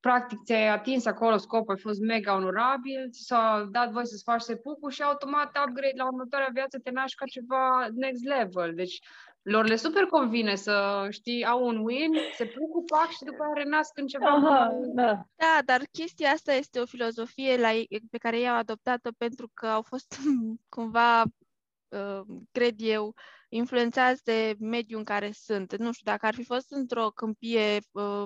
practic ți-ai atins acolo scopul, ai fost mega onorabil, ți s-a dat voie să-ți faci sepucul și automat upgrade la următoarea viață te naști ca ceva next level. Deci lor le super convine să știi, au un win, se pucu, pac și după aia renasc în ceva Aha, mai- da. Da, dar chestia asta este o filozofie la ei, pe care ei au adoptat-o pentru că au fost cumva, uh, cred eu, influențați de mediul în care sunt. Nu știu, dacă ar fi fost într-o câmpie uh,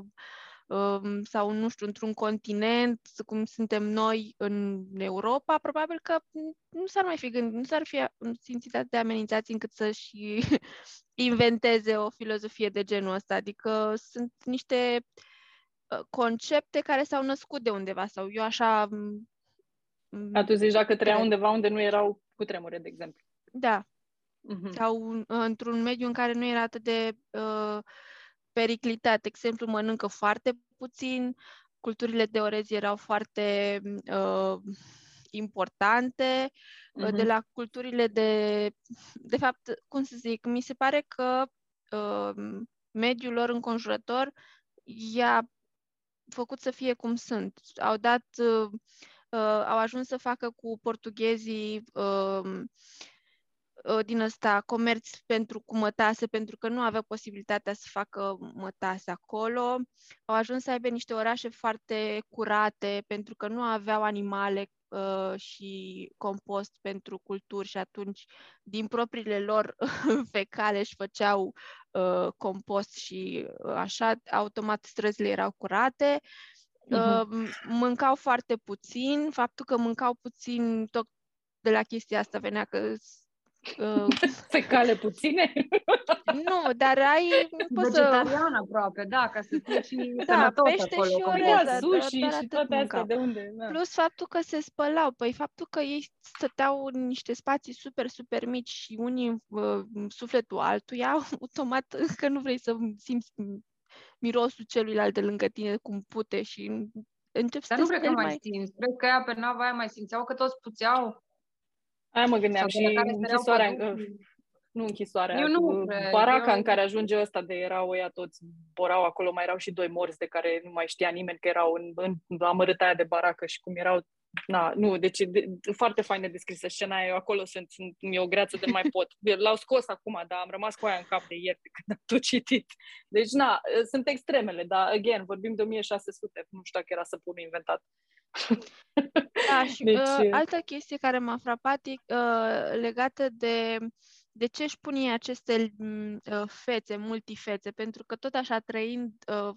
um, sau, nu știu, într-un continent, cum suntem noi în Europa, probabil că nu s-ar mai fi gândit, nu s-ar fi simțit atât de amenințați încât să-și inventeze o filozofie de genul ăsta. Adică sunt niște uh, concepte care s-au născut de undeva sau eu așa... m- m- Dar tu zici dacă trăia cred. undeva unde nu erau cu tremure, de exemplu. Da, Mhm. sau un- într-un mediu în care nu era atât de uh, periclitat. De exemplu, mănâncă foarte puțin, culturile de orez erau foarte uh, importante, uh, de Mhm. la culturile de... De fapt, cum să zic, mi se pare că uh, mediul lor înconjurător i-a făcut să fie cum sunt. Au dat, uh, uh, au ajuns să facă cu portughezii uh, uh, din ăsta comerț pentru cu mătase, pentru că nu aveau posibilitatea să facă mătase acolo. Au ajuns să aibă niște orașe foarte curate, pentru că nu aveau animale uh, și compost pentru culturi și atunci din propriile lor fecale își făceau uh, compost și uh, așa, automat străzile erau curate. Uh, mâncau foarte puțin, faptul că mâncau puțin tot de la chestia asta venea că uh, Fecale puține. nu, dar ai poți să Vegetarian aproape, da, ca să fie și Da, sănătos pește acolo. și cum orez, e. da, Da, doar- sushi doar și atât toate astea mâncau. de unde. Da. Plus faptul că se spălau, păi faptul că ei stăteau în niște spații super, super mici și unii în uh, în sufletul altuia, automat că nu vrei să simți mirosul celuilalt de lângă tine cum pute și începi să Dar te nu cred că speli mai simți. Cred că ea pe nava aia mai simțeau că toți puțeau. Aia mă gândeam sau de la și care săreau închisoarea, pădurii. nu închisoarea, Eu nu cu cred, baraca eu- în care ajunge ăsta de erau ăia toți, borau acolo, mai erau și doi morți de care nu mai știa nimeni că erau în, în amărâta aia de baracă și cum erau Na, nu, deci de, de, foarte faină descrisă scena aia, eu acolo sunt, sunt mi-e o greață de nu mai pot. L-au scos acum, dar am rămas cu aia în cap de ieri de când am tot citit. Deci, na, sunt extremele, dar, again, vorbim de 1600, nu știu dacă era să pun inventat. Da, și Deci, uh, altă chestie care m-a frapat e uh, legată de de ce își pun ei aceste m, uh, fețe, multifețe, pentru că tot așa trăind uh,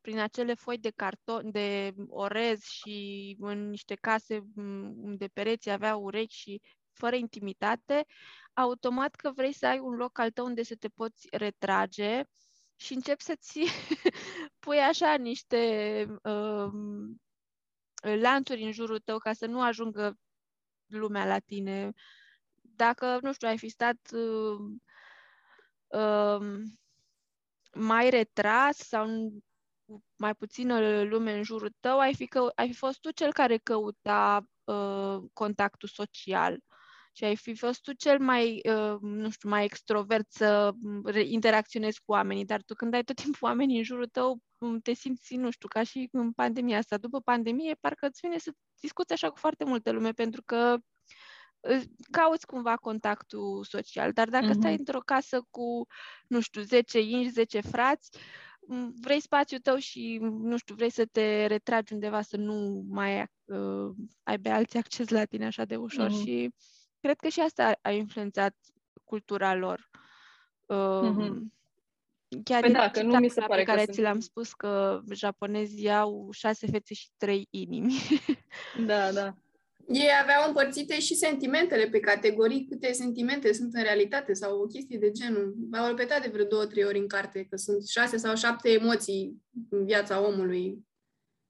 prin acele foi de carton, de orez și în niște case m, unde pereții aveau urechi și fără intimitate, automat că vrei să ai un loc al tău unde să te poți retrage și începi să-ți pui așa niște uh, lanțuri în jurul tău ca să nu ajungă lumea la tine. Dacă, nu știu, ai fi stat uh, uh, mai retras sau cu mai puțină lume în jurul tău, ai fi, că, ai fi fost tu cel care căuta uh, contactul social și ai fi fost tu cel mai, uh, nu știu, mai extrovert să interacționezi cu oamenii, dar tu când ai tot timpul oamenii în jurul tău, te simți, nu știu, ca și în pandemia asta. După pandemie, parcă îți vine să discuți așa cu foarte multă lume, pentru că cauți cumva contactul social, dar dacă mm-hmm. stai într-o casă cu, nu știu, 10 inși, 10 frați, vrei spațiul tău și, nu știu, vrei să te retragi undeva să nu mai uh, aibă alții acces la tine așa de ușor mm-hmm. și cred că și asta a influențat cultura lor. Uh, mm-hmm. Chiar păi da, că nu mi se pare pe care că ți l-am spus că japonezii au șase fețe și trei inimi. Da, da. Ei aveau împărțite și sentimentele pe categorii, câte sentimente sunt în realitate sau o chestie de genul. Au repetat de vreo două, trei ori în carte că sunt șase sau șapte emoții în viața omului.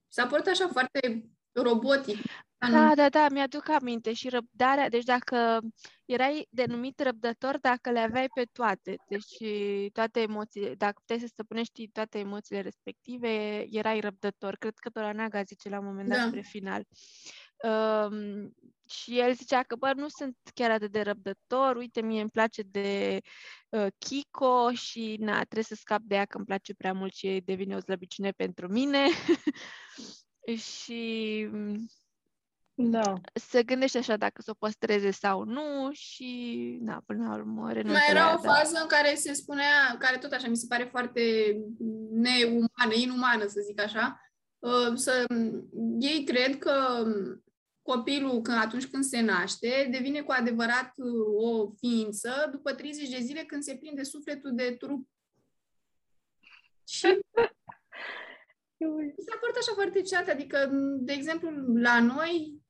S-a părut așa foarte robotic. Da, da, da, mi-aduc aminte și răbdarea, deci dacă erai denumit răbdător, dacă le aveai pe toate, deci toate emoțiile, dacă puteai să stăpânești toate emoțiile respective, erai răbdător. Cred că Toranaga zice la un moment dat Da. spre final. Um, și el zicea că, bă, nu sunt chiar atât de răbdător, uite, mie îmi place de uh, Kiko și, na, trebuie să scap de ea că îmi place prea mult și devine o slăbiciune pentru mine. și mm, Da. se gândește așa dacă să o păstreze sau nu și, na, până la urmă renunță Mai la era ea, o da. fază în care se spunea, care tot așa mi se pare foarte neumană, inumană, să zic așa, uh, să, ei cred că copilul, când, atunci când se naște, devine cu adevărat uh, o ființă după 30 de zile când se prinde sufletul de trup. Și mi s-a părut așa foarte ceat, adică, de exemplu, la noi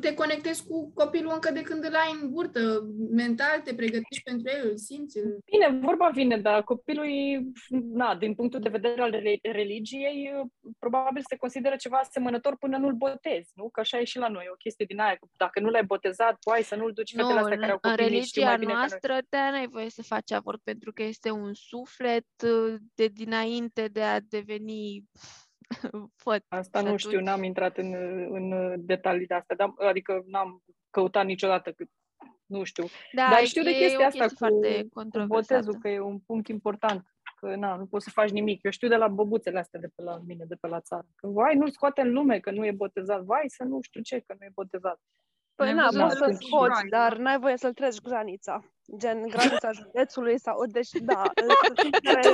te conectezi cu copilul încă de când îl ai în burtă, mental te pregătești pentru el, îl simți, îl Bine, vorba vine, dar copilul, e, na, din punctul de vedere al re- religiei, probabil se consideră ceva asemănător până nu-l botezi, nu? Că așa e și la noi, o chestie din aia. că Dacă nu l-ai botezat, poai să nu-l duci fetele Nu, astea în, care au în copii mici, știu mai religia bine ca noi. noastră te n-ai voie să faci avort pentru că este un suflet uh, de dinainte de a deveni făt. Asta Și nu știu, atunci- n-am intrat în, în detalii de astea, dar, adică n-am căutat niciodată cât, nu știu. Da, Dar știu de e chestia o asta chestie cu, foarte cu controversată. botezul, că e un punct important. Că na, nu poți să faci nimic. Eu știu de la băbuțele astea de pe la mine, de pe la țară. Că vai, nu-l scoate în lume, că nu e botezat. Vai, să nu știu ce, că nu e botezat. Păi Ne-am na, văzut poți să atunci. scoți, dar n-ai voie să-l treci granița. Gen, granița județului sau... Deci, da. tu,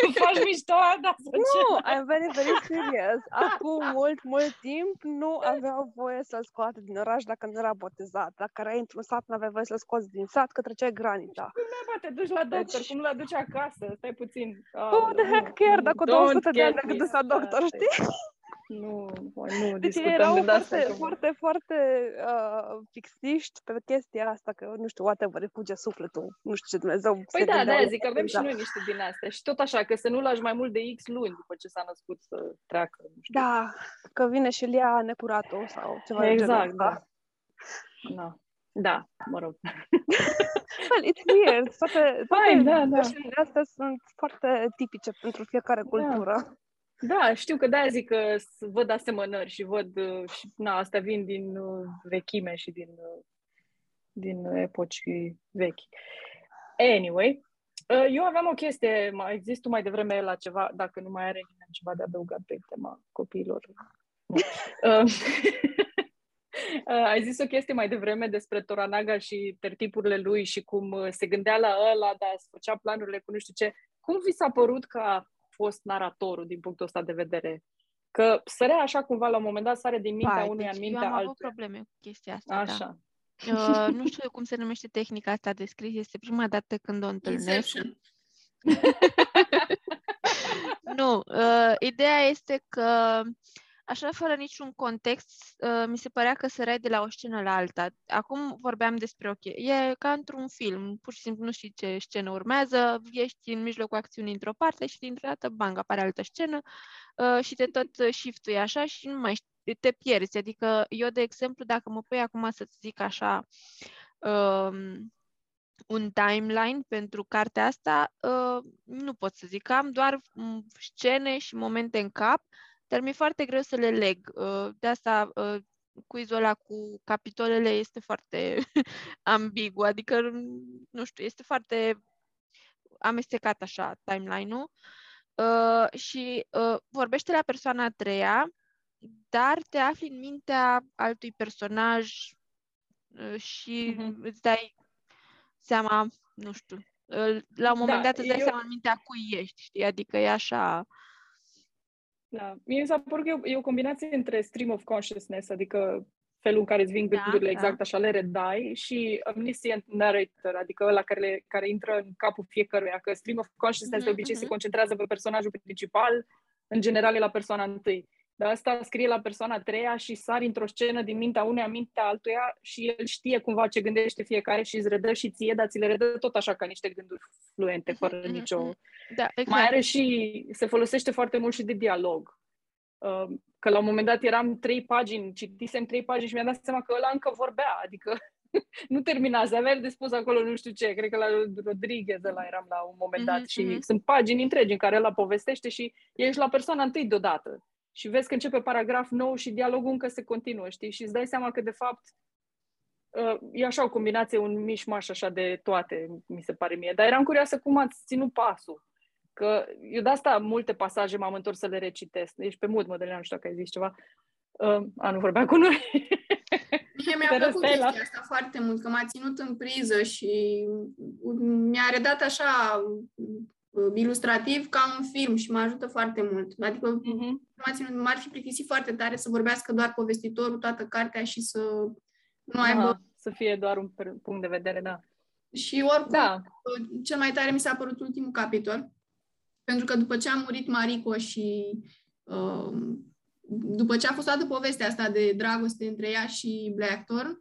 tu faci mișto, da, să Nu, I'm very, very serious. Acum mult, mult timp nu aveau voie să-l scoată din oraș dacă nu era botezat. Dacă erai într-un sat, nu aveai voie să-l scoți din sat, că treceai granița. Bă, te duci la doctor, Deci- cum l aduci acasă? Stai puțin. Oh, the heck care, dacă 200 de ani de când dus la doctor, știi? Nu, bă, nu, Deci discutăm erau de asta. foarte, că- foarte, foarte uh, fixiști pe chestia asta, că, nu știu, whatever, îi fuge sufletul, nu știu ce Dumnezeu Păi se da, gândeau da, la zic că avem și da. noi niște din astea. Și tot așa, că să nu lași mai mult de X luni după ce s-a născut să treacă. Nu știu. Da, că vine și îl ia necuratul sau ceva de genul exact, ăsta. da. Da. Da, mă rog. Well, it's weird. Toate, toate Fine, da, da. versiunile astea sunt foarte tipice pentru fiecare cultură. Da, știu că de-aia zic că s- văd asemănări și văd, uh, și, na, astea vin din uh, vechime și din, uh, din epoci vechi. Anyway, uh, eu aveam o chestie, mai există mai devreme la ceva, dacă nu mai are nimeni ceva de adăugat pe tema copiilor. Nu. Uh, Uh, ai zis o chestie mai devreme despre Toranaga și tertipurile lui și cum uh, se gândea la ăla, dar îți făcea planurile cu nu știu ce. Cum vi s-a părut că a fost naratorul din punctul ăsta de vedere? Că sărea așa cumva la un moment dat, sare din mintea Vai, unuia deci în eu mintea am avut altuia. probleme cu chestia asta, da. Așa. Uh, nu știu cum se numește tehnica asta de scris, este prima dată când o întâlnesc. Inception. Nu, uh, ideea este că așa fără niciun context, uh, mi se părea că săreai de la o scenă la alta. Acum vorbeam despre o chestie. E ca într-un film, pur și simplu nu știi ce scenă urmează, ești în mijlocul acțiunii într-o parte și dintr-o dată, bang, apare altă scenă uh, și te tot shift așa și nu mai știi, te pierzi. Adică eu, de exemplu, dacă mă pui acum să-ți zic așa, um, un timeline pentru cartea asta, uh, nu pot să zic. Am doar mm, scene și momente în cap, dar mi-e foarte greu să le leg. Uh, de asta uh, quizul ăla cu capitolele este foarte ambigu, adică, mm, nu știu, este foarte amestecat așa timeline-ul. Uh, și uh, vorbește la persoana a treia, dar te afli în mintea altui personaj uh, și Mhm. îți dai seama, nu știu, uh, la un moment Da, dat îți dai eu- seama în mintea cui ești, știi? Adică e așa... Da. Mie mi s-a părut că e o, e o combinație între stream of consciousness, adică felul în care îți vin Da, gândurile da. exact așa le redai și omniscient narrator, adică ăla care, le, care intră în capul fiecăruia, că stream of consciousness de Mhm, obicei se mhm. concentrează pe personajul principal, în general e la persoana întâi. Dar asta scrie la persoana a treia și sari într-o scenă din mintea uneia, mintea altuia și el știe cumva ce gândește fiecare și îți redă și ție, dar ți le redă tot așa ca niște gânduri fluente, fără Mhm, nicio... mhm. Da, exact. Mai are și, se folosește foarte mult și de dialog. Uh, Că la un moment dat eram trei pagini, citisem trei pagini și mi-am dat seama că ăla încă vorbea, adică nu terminase, avea de spus acolo nu știu ce, cred că la Rodriguez ăla eram la un moment dat Mhm, și mhm. sunt pagini întregi în care ăla povestește și ești la persoana întâi deodată. Și vezi că începe paragraf nou și dialogul încă se continuă, știi? Și îți dai seama că, de fapt, uh, e așa o combinație, un mișmaș așa de toate, mi se pare mie. Dar eram curioasă cum ați ținut pasul. Că eu de asta multe pasaje m-am întors să le recitesc. Ești pe mut, Mădălina, nu știu dacă ai zis ceva. Uh, a, nu vorbea cu noi. Mie mi-a Te plăcut răstai la- chestia asta foarte mult, că m-a ținut în priză și mi-a redat așa uh, ilustrativ ca un film și mă ajută foarte mult. Adică Mhm. m-a ținut, m-ar fi plictisit foarte tare să vorbească doar povestitorul toată cartea și să nu aibă... Aha, să fie doar un per- punct de vedere, da. Și oricum, Da, cel mai tare mi s-a părut ultimul capitol, pentru că după ce a murit Marico și uh, după ce a fost toată povestea asta de dragoste între ea și Blackthorn,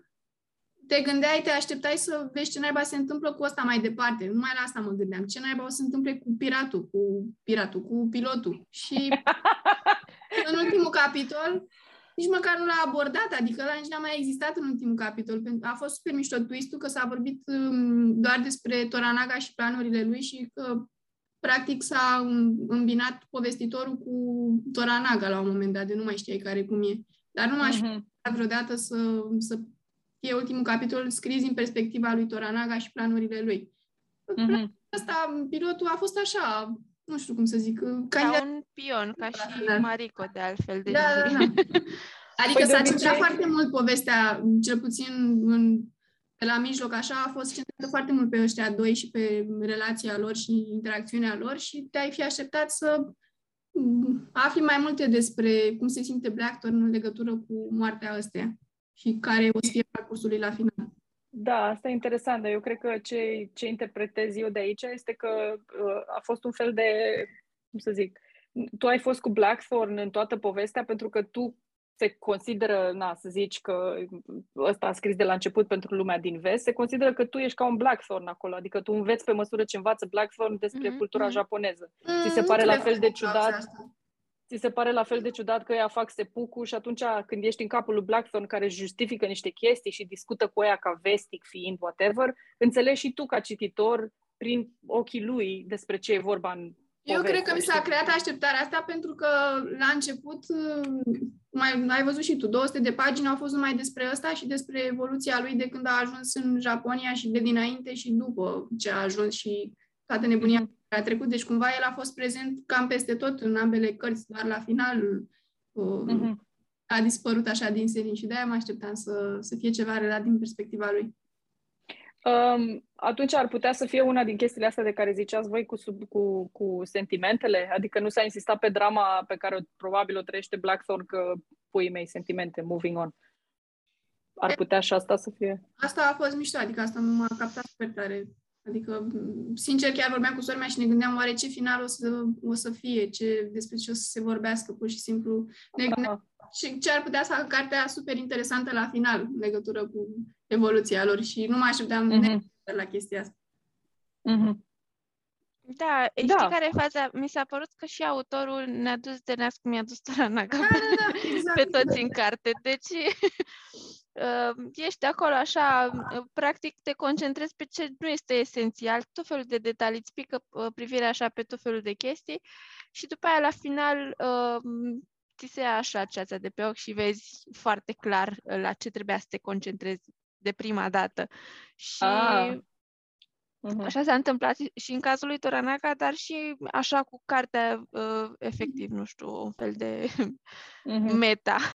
te gândeai, te așteptai să vezi ce naiba se întâmplă cu ăsta mai departe. Numai la asta mă gândeam. Ce naiba o să se întâmple cu piratul, cu piratul, cu pilotul. Și în ultimul capitol, nici măcar nu l-a abordat, adică ăla nici n-a mai existat în ultimul capitol. Pen- A fost super mișto twist că s-a vorbit um, doar despre Toranaga și planurile lui și că practic s-a um, îmbinat povestitorul cu Toranaga la un moment dat, de nu mai știai care cum e. Dar nu m-aș fi Mhm. așteptat vreodată să, să fie ultimul capitol scris din perspectiva lui Toranaga și planurile lui. Mhm. Asta, pilotul a fost așa, nu știu cum să zic, Ca candidat un pion, ca și Da. Marico, de altfel. Deci... Da, da, da. Adică Păi, de s-a obicei- centrat foarte mult povestea, cel puțin în, pe la mijloc, așa, a fost centrată foarte mult pe ăștia doi și pe relația lor și interacțiunea lor și te-ai fi așteptat să mm, afli mai multe despre cum se simte Blackthorn în legătură cu moartea ăsteia și care o să fie parcursul lui la final. Da, asta e interesant, dar eu cred că ce, ce interpretez eu de aici este că uh, a fost un fel de, cum să zic, tu ai fost cu Blackthorn în toată povestea pentru că tu se consideră, na, să zici că ăsta a scris de la început pentru lumea din vest, se consideră că tu ești ca un Blackthorn acolo, adică tu înveți pe măsură ce învață Blackthorn despre Mhm, cultura mhm. japoneză. Mm, se nu pare la cred fel că de din cauza ciudat? asta. Ți se pare la fel de ciudat că ea fac sepucu și atunci când ești în capul lui Blackthorn care justifică niște chestii și discută cu ea ca vestic fiind whatever, înțelegi și tu ca cititor prin ochii lui despre ce e vorba în Eu poveste, cred că mi s-a știi? creat așteptarea asta pentru că la început, mai ai văzut și tu, 200 de pagini au fost numai despre ăsta și despre evoluția lui de când a ajuns în Japonia și de dinainte și după ce a ajuns și toată nebunia Mhm. care a trecut. Deci cumva el a fost prezent cam peste tot în ambele cărți, doar la final uh, Mhm. a dispărut așa din serii și de-aia mă așteptam să, să fie ceva relat din perspectiva lui. Um, atunci ar putea să fie una din chestiile astea de care ziceați voi cu, sub, cu, cu sentimentele? Adică nu s-a insistat pe drama pe care o, probabil o trăiește Blackthorn că puii mei sentimente, moving on. Ar putea și asta să fie? Asta a fost mișto, adică asta m-a captat super tare. Adică, m, sincer, chiar vorbeam cu sora mea și ne gândeam oare ce final o să, o să fie, ce, despre ce o să se vorbească, pur și simplu. Ne gândeam Aha. ce, ce ar putea să facă cartea super interesantă la final, în legătură cu evoluția lor și nu mă așteptam Mhm. mm-hmm. la chestia asta. Mhm. Da, știi Da. care e faza? Mi s-a părut că și autorul ne-a dus de nas cum i-a dus Toranaga Da, pe, da, da, exact. pe toți în carte. Deci uh, ești acolo așa, uh, practic te concentrezi pe ce nu este esențial, tot felul de detalii, îți pică uh, privirea așa pe tot felul de chestii și după aia la final uh, ți se ia așa ceața de pe ochi și vezi foarte clar uh, la ce trebuia să te concentrezi de prima dată. Și Ah. Mhm. Așa s-a întâmplat și în cazul lui Toranaga, dar și așa cu cartea, uh, efectiv, nu știu, un fel de Mhm. meta.